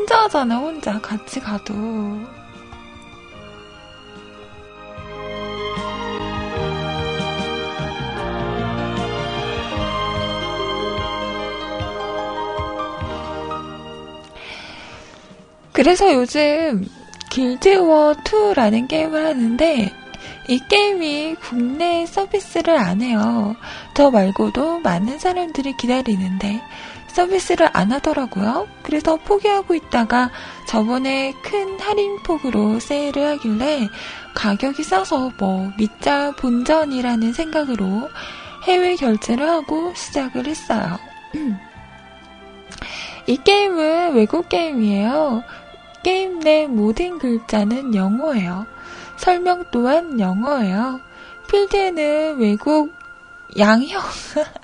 혼자 하잖아 혼자 같이 가도 그래서 요즘 길드워 2라는 게임을 하는데 이 게임이 국내 서비스를 안 해요. 저 말고도 많은 사람들이 기다리는데 서비스를 안 하더라고요. 그래서 포기하고 있다가 저번에 큰 할인폭으로 세일을 하길래 가격이 싸서 뭐 밑자 본전이라는 생각으로 해외 결제를 하고 시작을 했어요. 이 게임은 외국 게임이에요. 게임 내 모든 글자는 영어예요. 설명 또한 영어예요. 필드에는 외국 양형,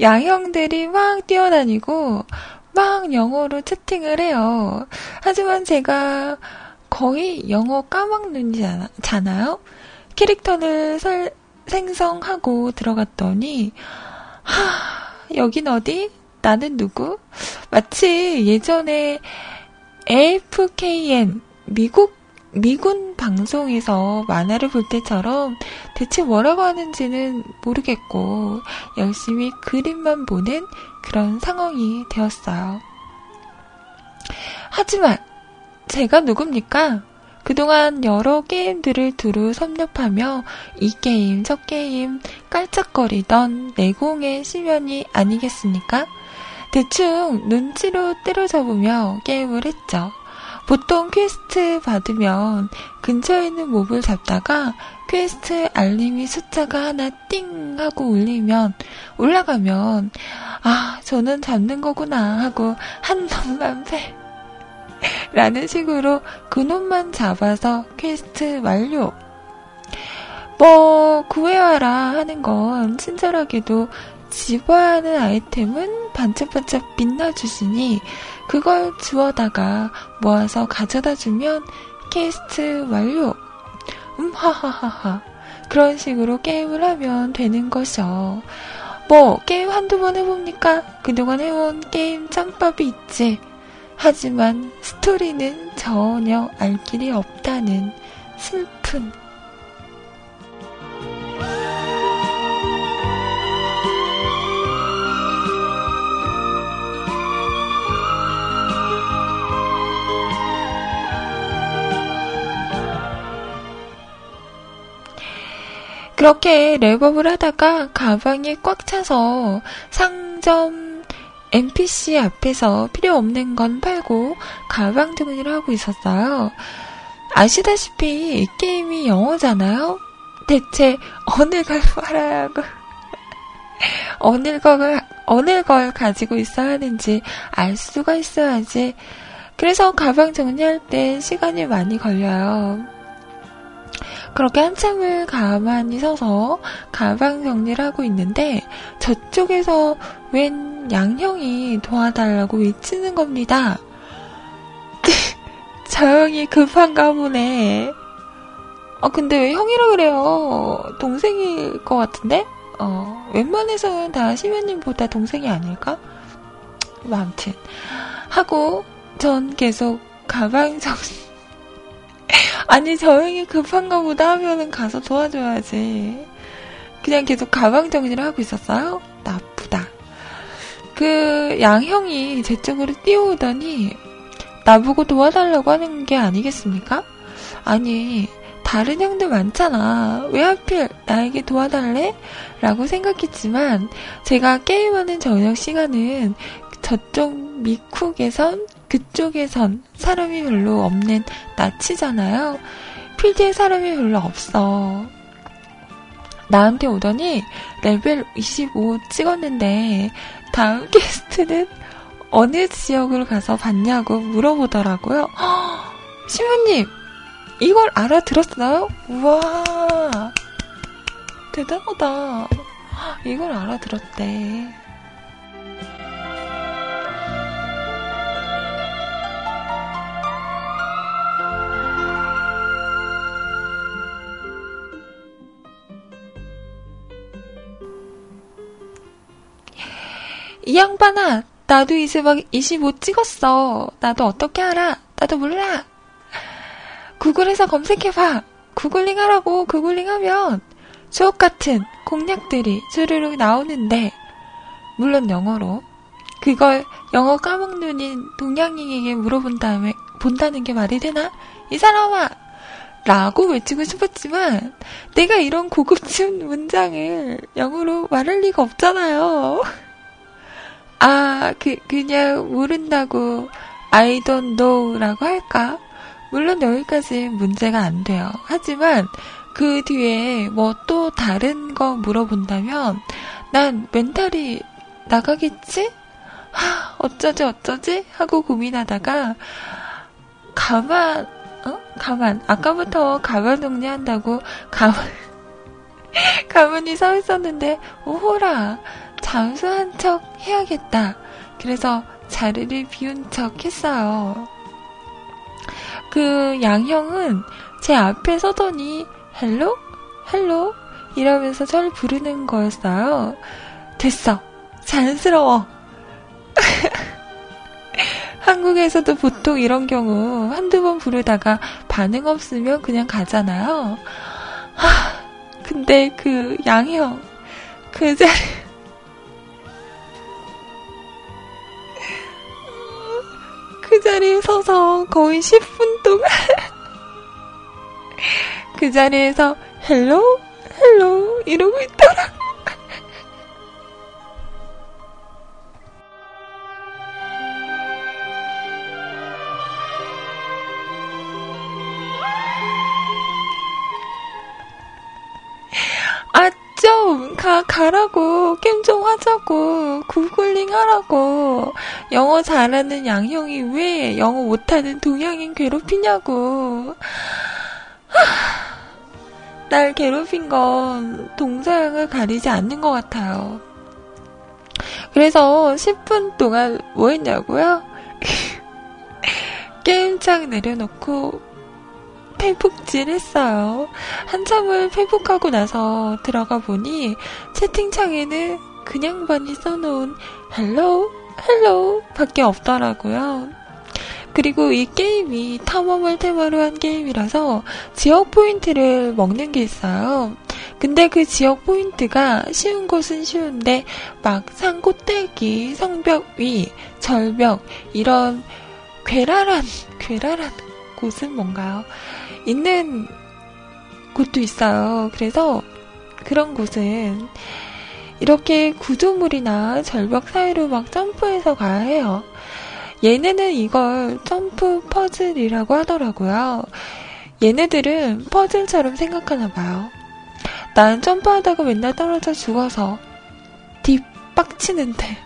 양형들이 막 뛰어다니고 막 영어로 채팅을 해요. 하지만 제가 거의 영어 까먹는잖아요. 캐릭터를 설, 생성하고 들어갔더니 하, 여긴 어디? 나는 누구? 마치 예전에 AFKN 미국 미군 방송에서 만화를 볼 때처럼 대체 뭐라고 하는지는 모르겠고 열심히 그림만 보는 그런 상황이 되었어요. 하지만 제가 누굽니까? 그동안 여러 게임들을 두루 섭렵하며 이 게임 저 게임 깔짝거리던 내공의 시면이 아니겠습니까? 대충 눈치로 때려잡으며 게임을 했죠. 보통 퀘스트 받으면 근처에 있는 mob을 잡다가 퀘스트 알림이 숫자가 하나 띵 하고 울리면 올라가면 아 저는 잡는 거구나 하고 한 놈만 패 라는 식으로 그 놈만 잡아서 퀘스트 완료. 뭐 구해와라 하는 건 친절하게도 집어야 하는 아이템은 반짝반짝 빛나주시니 그걸 주워다가 모아서 가져다 주면 퀘스트 완료. 음 하하하하. 그런 식으로 게임을 하면 되는 것이요. 뭐, 게임 한두 번 해봅니까? 그동안 해온 게임 짬밥이 있지. 하지만 스토리는 전혀 알 길이 없다는 슬픈 그렇게 랩업을 하다가 가방이 꽉 차서 상점 NPC 앞에서 필요 없는 건 팔고 가방 정리를 하고 있었어요. 아시다시피 이 게임이 영어잖아요? 대체 어느 걸 팔아야 하고 어느 걸, 어느 걸 가지고 있어야 하는지 알 수가 있어야지. 그래서 가방 정리할 때 시간이 많이 걸려요. 그렇게 한참을 가만히 서서 가방 정리를 하고 있는데 저쪽에서 웬 양형이 도와달라고 외치는 겁니다. 저 형이 급한가 보네. 어, 근데 왜 형이라 그래요? 동생일 것 같은데? 어, 웬만해서는 다 시면님보다 동생이 아닐까? 뭐, 아무튼. 하고, 전 계속 가방 정리, 아니, 저 형이 급한가 보다 하면은 가서 도와줘야지. 그냥 계속 가방 정리를 하고 있었어요? 나쁘다. 그 양형이 제 쪽으로 뛰어오더니 나보고 도와달라고 하는 게 아니겠습니까? 아니, 다른 형들 많잖아. 왜 하필 나에게 도와달래? 라고 생각했지만 제가 게임하는 저녁 시간은 저쪽 미쿡에선 그쪽에선 사람이 별로 없는 나치잖아요. 필드에 사람이 별로 없어. 나한테 오더니 레벨 25 찍었는데 다음 게스트는 어느 지역을 가서 봤냐고 물어보더라고요. 시모님, 이걸 알아들었어요? 우와, 대단하다. 이걸 알아들었대. 이 양반아, 나도 이제 막 25 찍었어. 나도 어떻게 알아? 나도 몰라. 구글에서 검색해봐. 구글링 하라고 구글링 하면 수업 같은 공략들이 주르륵 나오는데, 물론 영어로. 그걸 영어 까먹는 동양인에게 물어본 다음에 본다는 게 말이 되나? 이 사람아! 라고 외치고 싶었지만, 내가 이런 고급진 문장을 영어로 말할 리가 없잖아요. 아, 그, 그냥 모른다고 I don't know 라고 할까? 물론 여기까지 문제가 안 돼요. 하지만 그 뒤에 뭐 또 다른 거 물어본다면 난 멘탈이 나가겠지? 하, 어쩌지 어쩌지? 하고 고민하다가 가만, 어? 가만. 아까부터 가만 정리한다고 가만, 가만히 서 있었는데, 오호라. 잠수한 척 해야겠다. 그래서 자리를 비운 척 했어요. 그 양형은 제 앞에 서더니 Hello? Hello? 이러면서 저를 부르는 거였어요. 됐어. 자연스러워. 한국에서도 보통 이런 경우 한두 번 부르다가 반응 없으면 그냥 가잖아요. 하, 근데 그 양형, 그 자리, 그 자리에 서서 거의 10분 동안 그 자리에서 헬로 헬로 이러고 있더라. 아, 좀, 가, 가라고. 게임 좀 하자고. 구글링 하라고. 영어 잘하는 양형이 왜 영어 못하는 동양인 괴롭히냐고. 날 괴롭힌 건 동서양을 가리지 않는 것 같아요. 그래서 10분 동안 뭐 했냐고요? 게임창 내려놓고 페북질 했어요. 한참을 페북하고 나서 들어가 보니 채팅창에는 그 양반이 써놓은 hello hello 밖에 없더라고요. 그리고 이 게임이 탐험을 테마로 한 게임이라서 지역 포인트를 먹는 게 있어요. 근데 그 지역 포인트가 쉬운 곳은 쉬운데 막 산꼭대기, 성벽 위, 절벽 이런 괴랄한 괴랄한 곳은 뭔가요? 있는 곳도 있어요. 그래서 그런 곳은 이렇게 구조물이나 절벽 사이로 막 점프해서 가야 해요. 얘네는 이걸 점프 퍼즐이라고 하더라고요. 얘네들은 퍼즐처럼 생각하나 봐요. 난 점프하다가 맨날 떨어져 죽어서 딥 빡치는데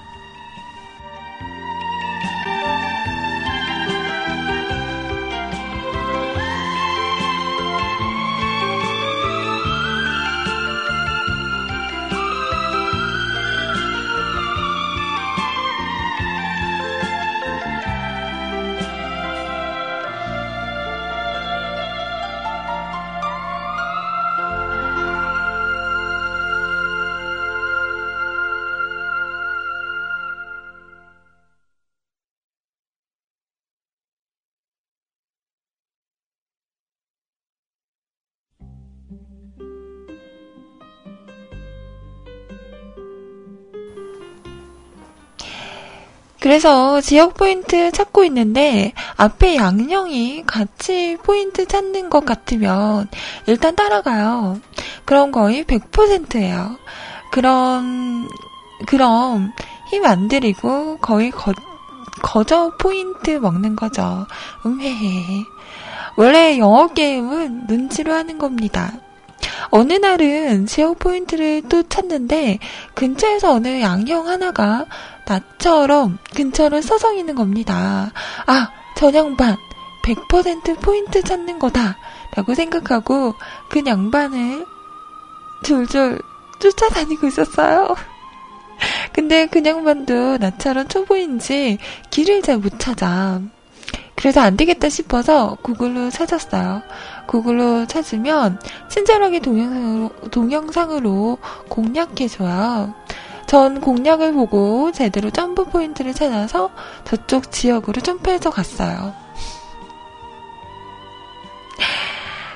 그래서 지역 포인트 찾고 있는데 앞에 양형이 같이 포인트 찾는 것 같으면 일단 따라가요. 그럼 거의 100%예요. 그럼 그럼 힘 안 들이고 거의 거, 거저 포인트 먹는 거죠. 음헤헤. 원래 영어 게임은 눈치로 하는 겁니다. 어느 날은 지역 포인트를 또 찾는데 근처에서 어느 양형 하나가 나처럼 근처를 서성이는 겁니다. 아, 저 양반 100% 포인트 찾는 거다. 라고 생각하고 그 양반을 줄줄 쫓아다니고 있었어요. 근데 그 양반도 나처럼 초보인지 길을 잘 못 찾아. 그래서 안 되겠다 싶어서 구글로 찾았어요. 구글로 찾으면 친절하게 동영상으로, 동영상으로 공략해줘요. 전 공략을 보고 제대로 점프 포인트를 찾아서 저쪽 지역으로 점프해서 갔어요.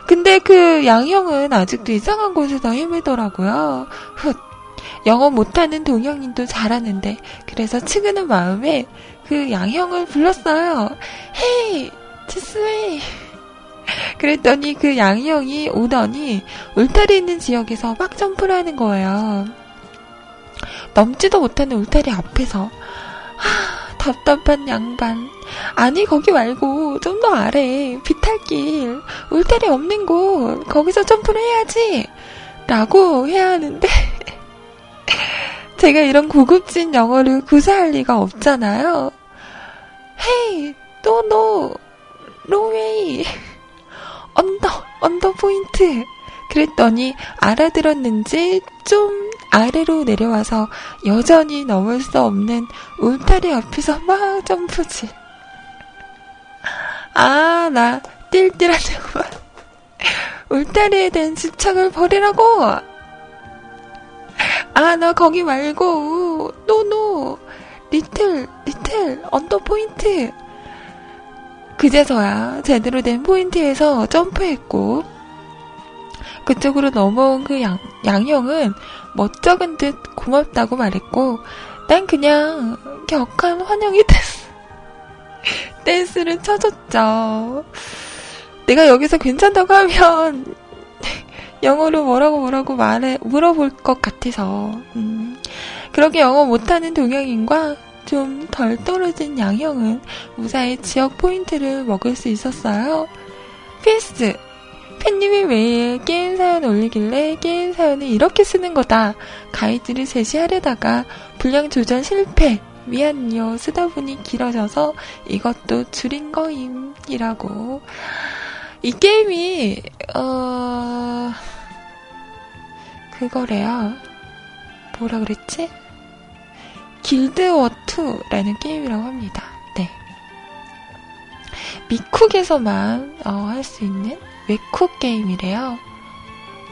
근데 그 양형은 아직도 이상한 곳에서 헤매더라고요. 훗. 영어 못하는 동영인도 잘하는데 그래서 치그는 마음에 그 양형을 불렀어요. 헤이, 지스웨이. 그랬더니 그 양형이 오더니 울타리 있는 지역에서 막 점프를 하는 거예요. 넘지도 못하는 울타리 앞에서 하, 답답한 양반. 아니 거기 말고 좀 더 아래 비탈길 울타리 없는 곳 거기서 점프를 해야지 라고 해야 하는데 제가 이런 고급진 영어를 구사할 리가 없잖아요. Hey, 또 no, no way, under, under point. 그랬더니 알아들었는지 좀 아래로 내려와서 여전히 넘을 수 없는 울타리 앞에서 막 점프질. 아, 나 띨띨하냐고만. 울타리에 대한 집착을 버리라고! 아, 나 거기 말고, no no, Little, little, under point. 그제서야 제대로 된 포인트에서 점프했고, 그쪽으로 넘어온 그 양, 양형은 멋쩍은 듯 고맙다고 말했고, 난 그냥 격한 환영의 댄스, 댄스를 쳐줬죠. 내가 여기서 괜찮다고 하면, 영어로 뭐라고 뭐라고 말해, 물어볼 것 같아서, 음, 그렇게 영어 못하는 동양인과 좀 덜 떨어진 양형은 무사히 지역 포인트를 먹을 수 있었어요. PS! 팬님이 매일 게임 사연 올리길래 게임 사연을 이렇게 쓰는 거다. 가이드를 제시하려다가 분량 조절 실패. 미안요. 쓰다 보니 길어져서 이것도 줄인 거임. 이라고. 이 게임이, 어, 그거래요. 뭐라 그랬지? 길드워2라는 게임이라고 합니다. 네. 미쿡에서만 어, 할 수 있는 웹쿡 게임이래요.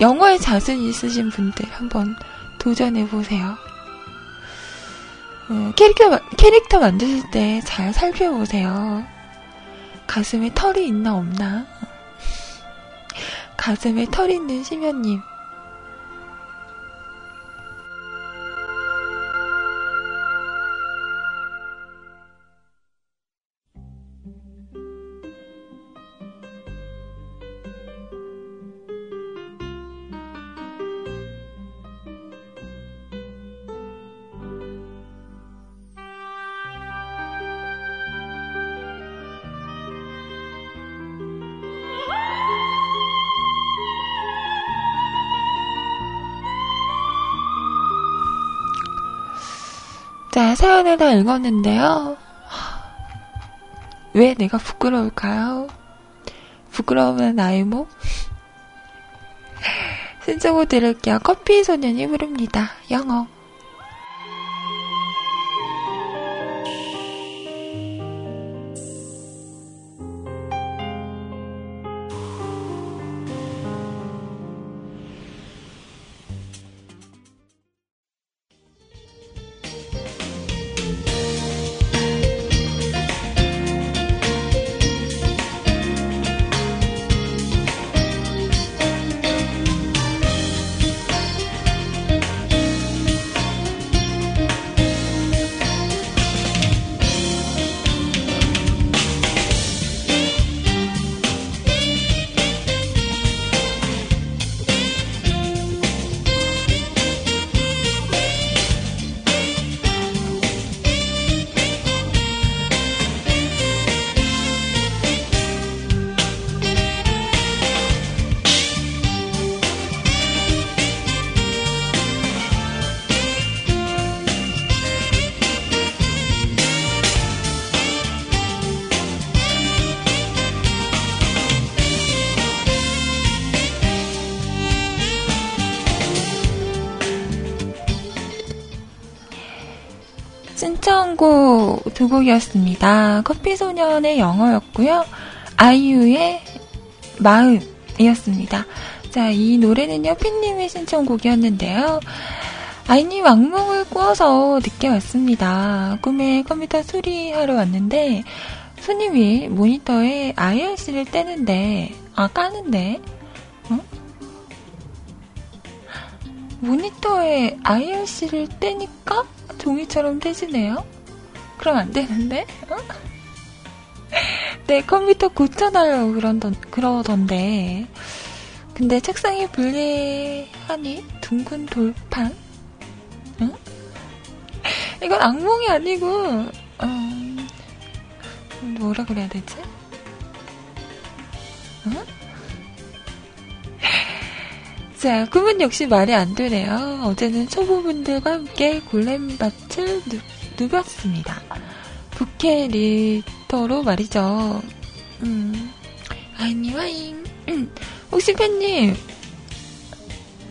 영어에 자신 있으신 분들 한번 도전해 보세요. 어, 캐릭터, 캐릭터 만드실 때 잘 살펴보세요. 가슴에 털이 있나 없나? 가슴에 털 있는 심연님. 사연을 다 읽었는데요. 왜 내가 부끄러울까요? 부끄러우면 나의 목? 신청곡 들을게요. 커피 소년이 부릅니다. 영어. 두 곡이었습니다. 커피소년의 영어였고요. 아이유의 마음이었습니다. 자, 이 노래는요, 핀님의 신청곡이었는데요. 아이님 악몽을 꾸어서 늦게 왔습니다. 꿈에 컴퓨터 수리하러 왔는데, 손님이 모니터에 IRC를 떼는데, 아, 까는데, 어? 모니터에 IRC를 떼니까 종이처럼 떼지네요? 그럼 안 되는데? 어? 네, 컴퓨터 고쳐달라고 그런던, 그러던데. 근데 책상이 불리하니 둥근 돌판? 응? 이건 악몽이 아니고, 음, 뭐라 그래야 되지? 응? 자, 꿈은 역시 말이 안 되네요. 어제는 초보분들과 함께 골렘밭을 누, 누볐습니다. 부캐 리터로 말이죠. 음, 아이니 와잉. 음, 혹시 팬님,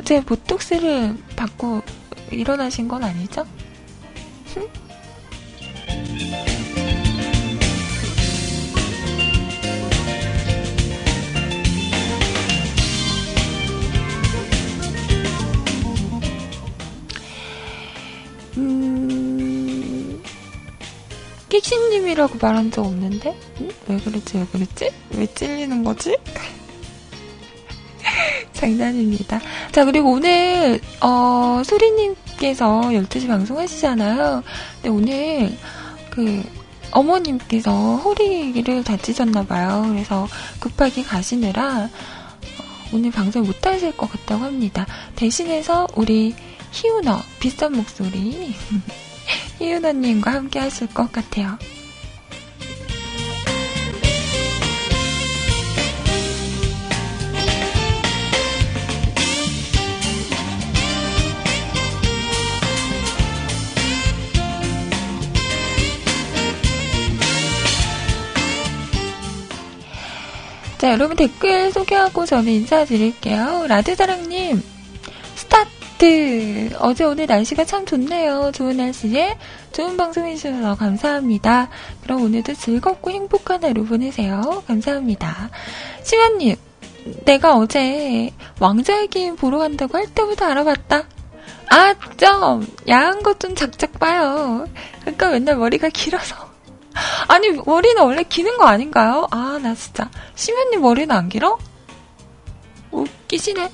제 보톡스를 받고 일어나신 건 아니죠? 음, 킥신님이라고 말한 적 없는데? 응? 왜 그랬지, 왜 그랬지? 왜 찔리는 거지? 장난입니다. 자, 그리고 오늘, 어, 소리님께서 12시 방송하시잖아요. 근데 오늘, 그, 어머님께서 허리를 다치셨나봐요. 그래서 급하게 가시느라, 어, 오늘 방송 못 하실 것 같다고 합니다. 대신해서 우리 희우너, 비싼 목소리, 희우너님과 함께 하실 것 같아요. 자, 여러분 댓글 소개하고 저는 인사드릴게요. 라드사랑님, 스타트! 어제 오늘 날씨가 참 좋네요. 좋은 날씨에 좋은 방송 해주셔서 감사합니다. 그럼 오늘도 즐겁고 행복한 하루 보내세요. 감사합니다. 시원님, 내가 어제 왕좌의 게임 보러 간다고 할 때부터 알아봤다. 아, 좀, 야한 것 좀 작작 봐요. 그러니까 맨날 머리가 길어서. 아니, 머리는 원래 기는 거 아닌가요? 아, 나 진짜. 시면님 머리는 안 길어? 웃기시네.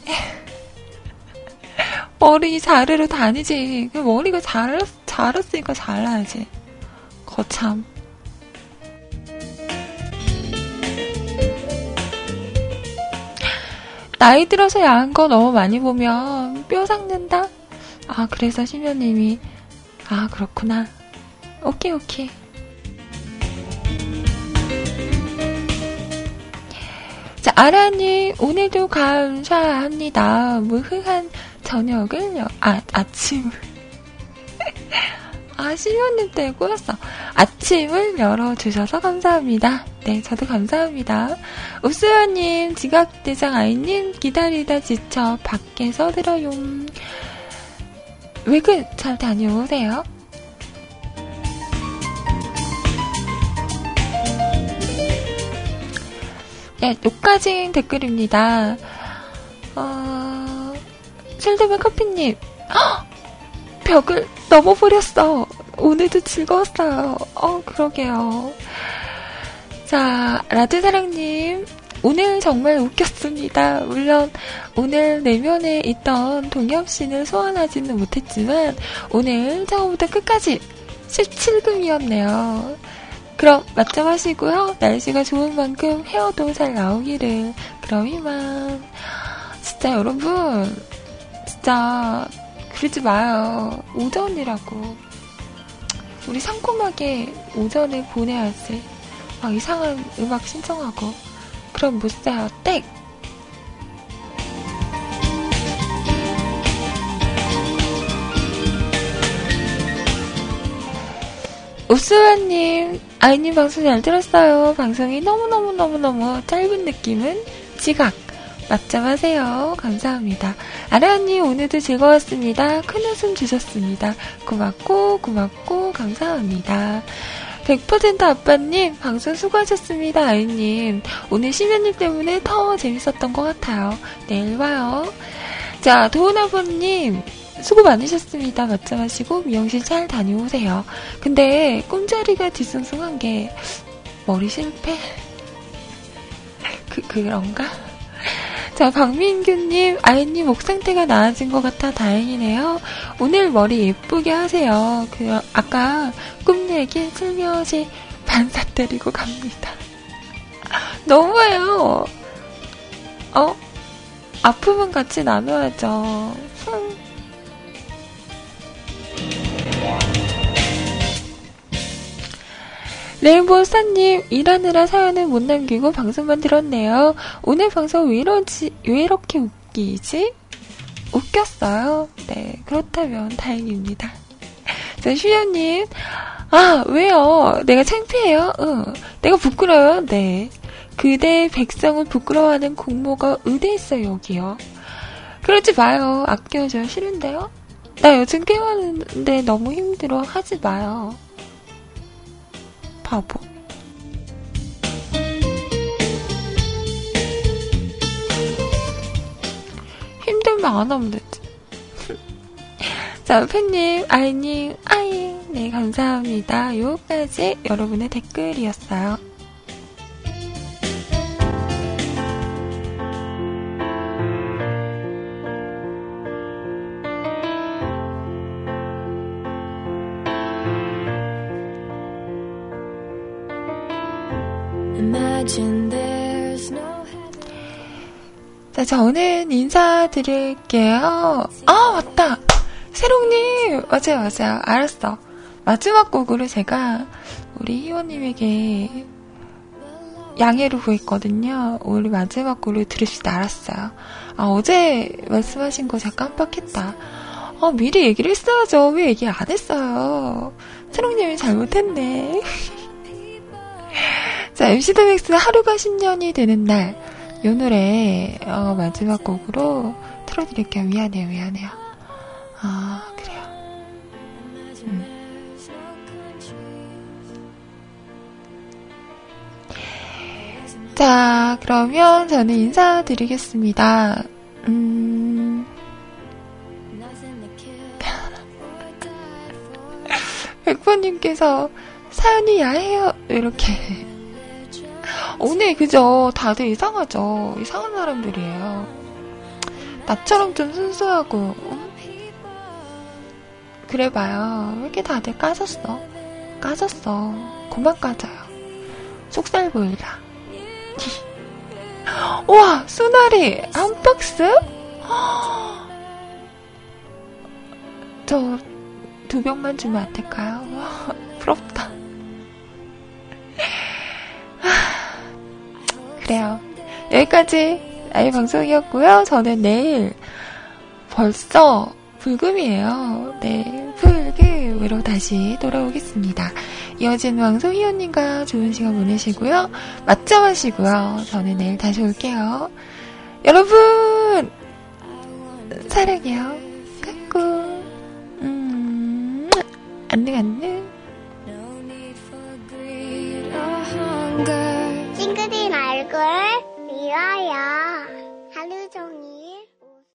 머리 자르러 다니지. 그 머리가 잘, 자랐으니까 잘라야지. 거참. 나이 들어서 야한 거 너무 많이 보면 뼈 삭는다? 아, 그래서 심연님이, 아, 그렇구나. 오케이, 오케이. 자, 아라님, 오늘도 감사합니다. 무흐한 저녁을, 요 아, 아침을. 아, 시면님 때 꼬였어. 아침을 열어주셔서 감사합니다. 네, 저도 감사합니다. 읍수연님, 지각대장 아이님, 기다리다 지쳐 밖에서 들어요. 외근 잘 다녀오세요. 네, 여기까지 댓글입니다. 어, 실드맨 커피님, 헉! 벽을 넘어버렸어. 오늘도 즐거웠어요. 어, 그러게요. 자, 라드사랑님, 오늘 정말 웃겼습니다. 물론 오늘 내면에 있던 동엽 씨는 소환하지는 못했지만 오늘 처음부터 끝까지 17금이었네요. 그럼 맞점 하시고요. 날씨가 좋은 만큼 헤어도 잘 나오기를. 그럼 이만. 진짜 여러분, 진짜 그러지 마요. 오전이라고. 우리 상콤하게 오전을 보내야지. 막 이상한 음악 신청하고. 그럼 못 사요. 땡! 읍수라님, 아이님 방송 잘 들었어요. 방송이 너무너무너무너무 짧은 느낌은 지각. 맞점하세요. 감사합니다. 아라언니 오늘도 즐거웠습니다. 큰 웃음 주셨습니다. 고맙고 고맙고 감사합니다. 100% 아빠님 방송 수고하셨습니다. 아이님 오늘 시면님 때문에 더 재밌었던 것 같아요. 내일 봐요. 자 도훈 아버님 수고 많으셨습니다. 맞점하시고 미용실 잘 다녀오세요. 근데 꿈자리가 뒤숭숭한 게 머리 실패? 그, 그런가? 자, 박민규님, 아이님 목 상태가 나아진 것 같아 다행이네요. 오늘 머리 예쁘게 하세요. 그, 아까 꿈 얘기 슬며시 반사 때리고 갑니다. 너무해요. 어? 아픔은 같이 나눠야죠. 레인보우사님, 일하느라 사연을 못 남기고 방송만 들었네요. 오늘 방송 왜 이러지, 왜 이렇게 웃기지? 웃겼어요. 네, 그렇다면 다행입니다. 자, 슈녀님, 아, 왜요? 내가 창피해요? 응. 내가 부끄러워요? 네. 그대 백성을 부끄러워하는 공모가 의대 있어요, 여기요. 그러지 마요. 아껴줘. 싫은데요? 나 요즘 깨우는데 너무 힘들어. 하지 마요. 바보. 힘들면 안 하면 되지. 자, 팬님, 아이님, 아이, 네, 감사합니다. 요까지 여러분의 댓글이었어요. 저는 인사드릴게요. 아, 맞다! 세롱님! 맞아요, 맞아요. 알았어. 마지막 곡으로 제가 우리 희원님에게 양해를 구했거든요. 우리 마지막 곡을 들읍시다. 알았어요. 아, 어제 말씀하신 거 제가 깜빡했다. 아, 미리 얘기를 했어야죠. 왜 얘기 안 했어요? 세롱님이 잘못했네. 자, MC 더 맥스 하루가 10년이 되는 날. 이 노래 어, 마지막 곡으로 틀어드릴게요. 미안해요, 미안해요. 아 그래요. 음. 자, 그러면 저는 인사드리겠습니다. 음. 백퍼님께서 사연이 야해요. 이렇게. 오늘 그죠? 다들 이상하죠? 이상한 사람들이에요. 나처럼 좀 순수하고, 응? 그래봐요. 왜 이렇게 다들 까졌어? 까졌어. 그만 까져요. 속살 보이라. 우와, 수나리! 한 박스? 저, 두 병만 주면 안 될까요? 부럽다. 그래요. 여기까지 아이 방송이었고요. 저는 내일 벌써 불금이에요. 네, 불금으로 다시 돌아오겠습니다. 이어진 방송 희원님과 좋은 시간 보내시고요. 맞점 하시고요. 저는 내일 다시 올게요. 여러분 사랑해요. 까꾸 음, 안녕 안녕. 싱그린 얼굴 미워요. 하루 종일.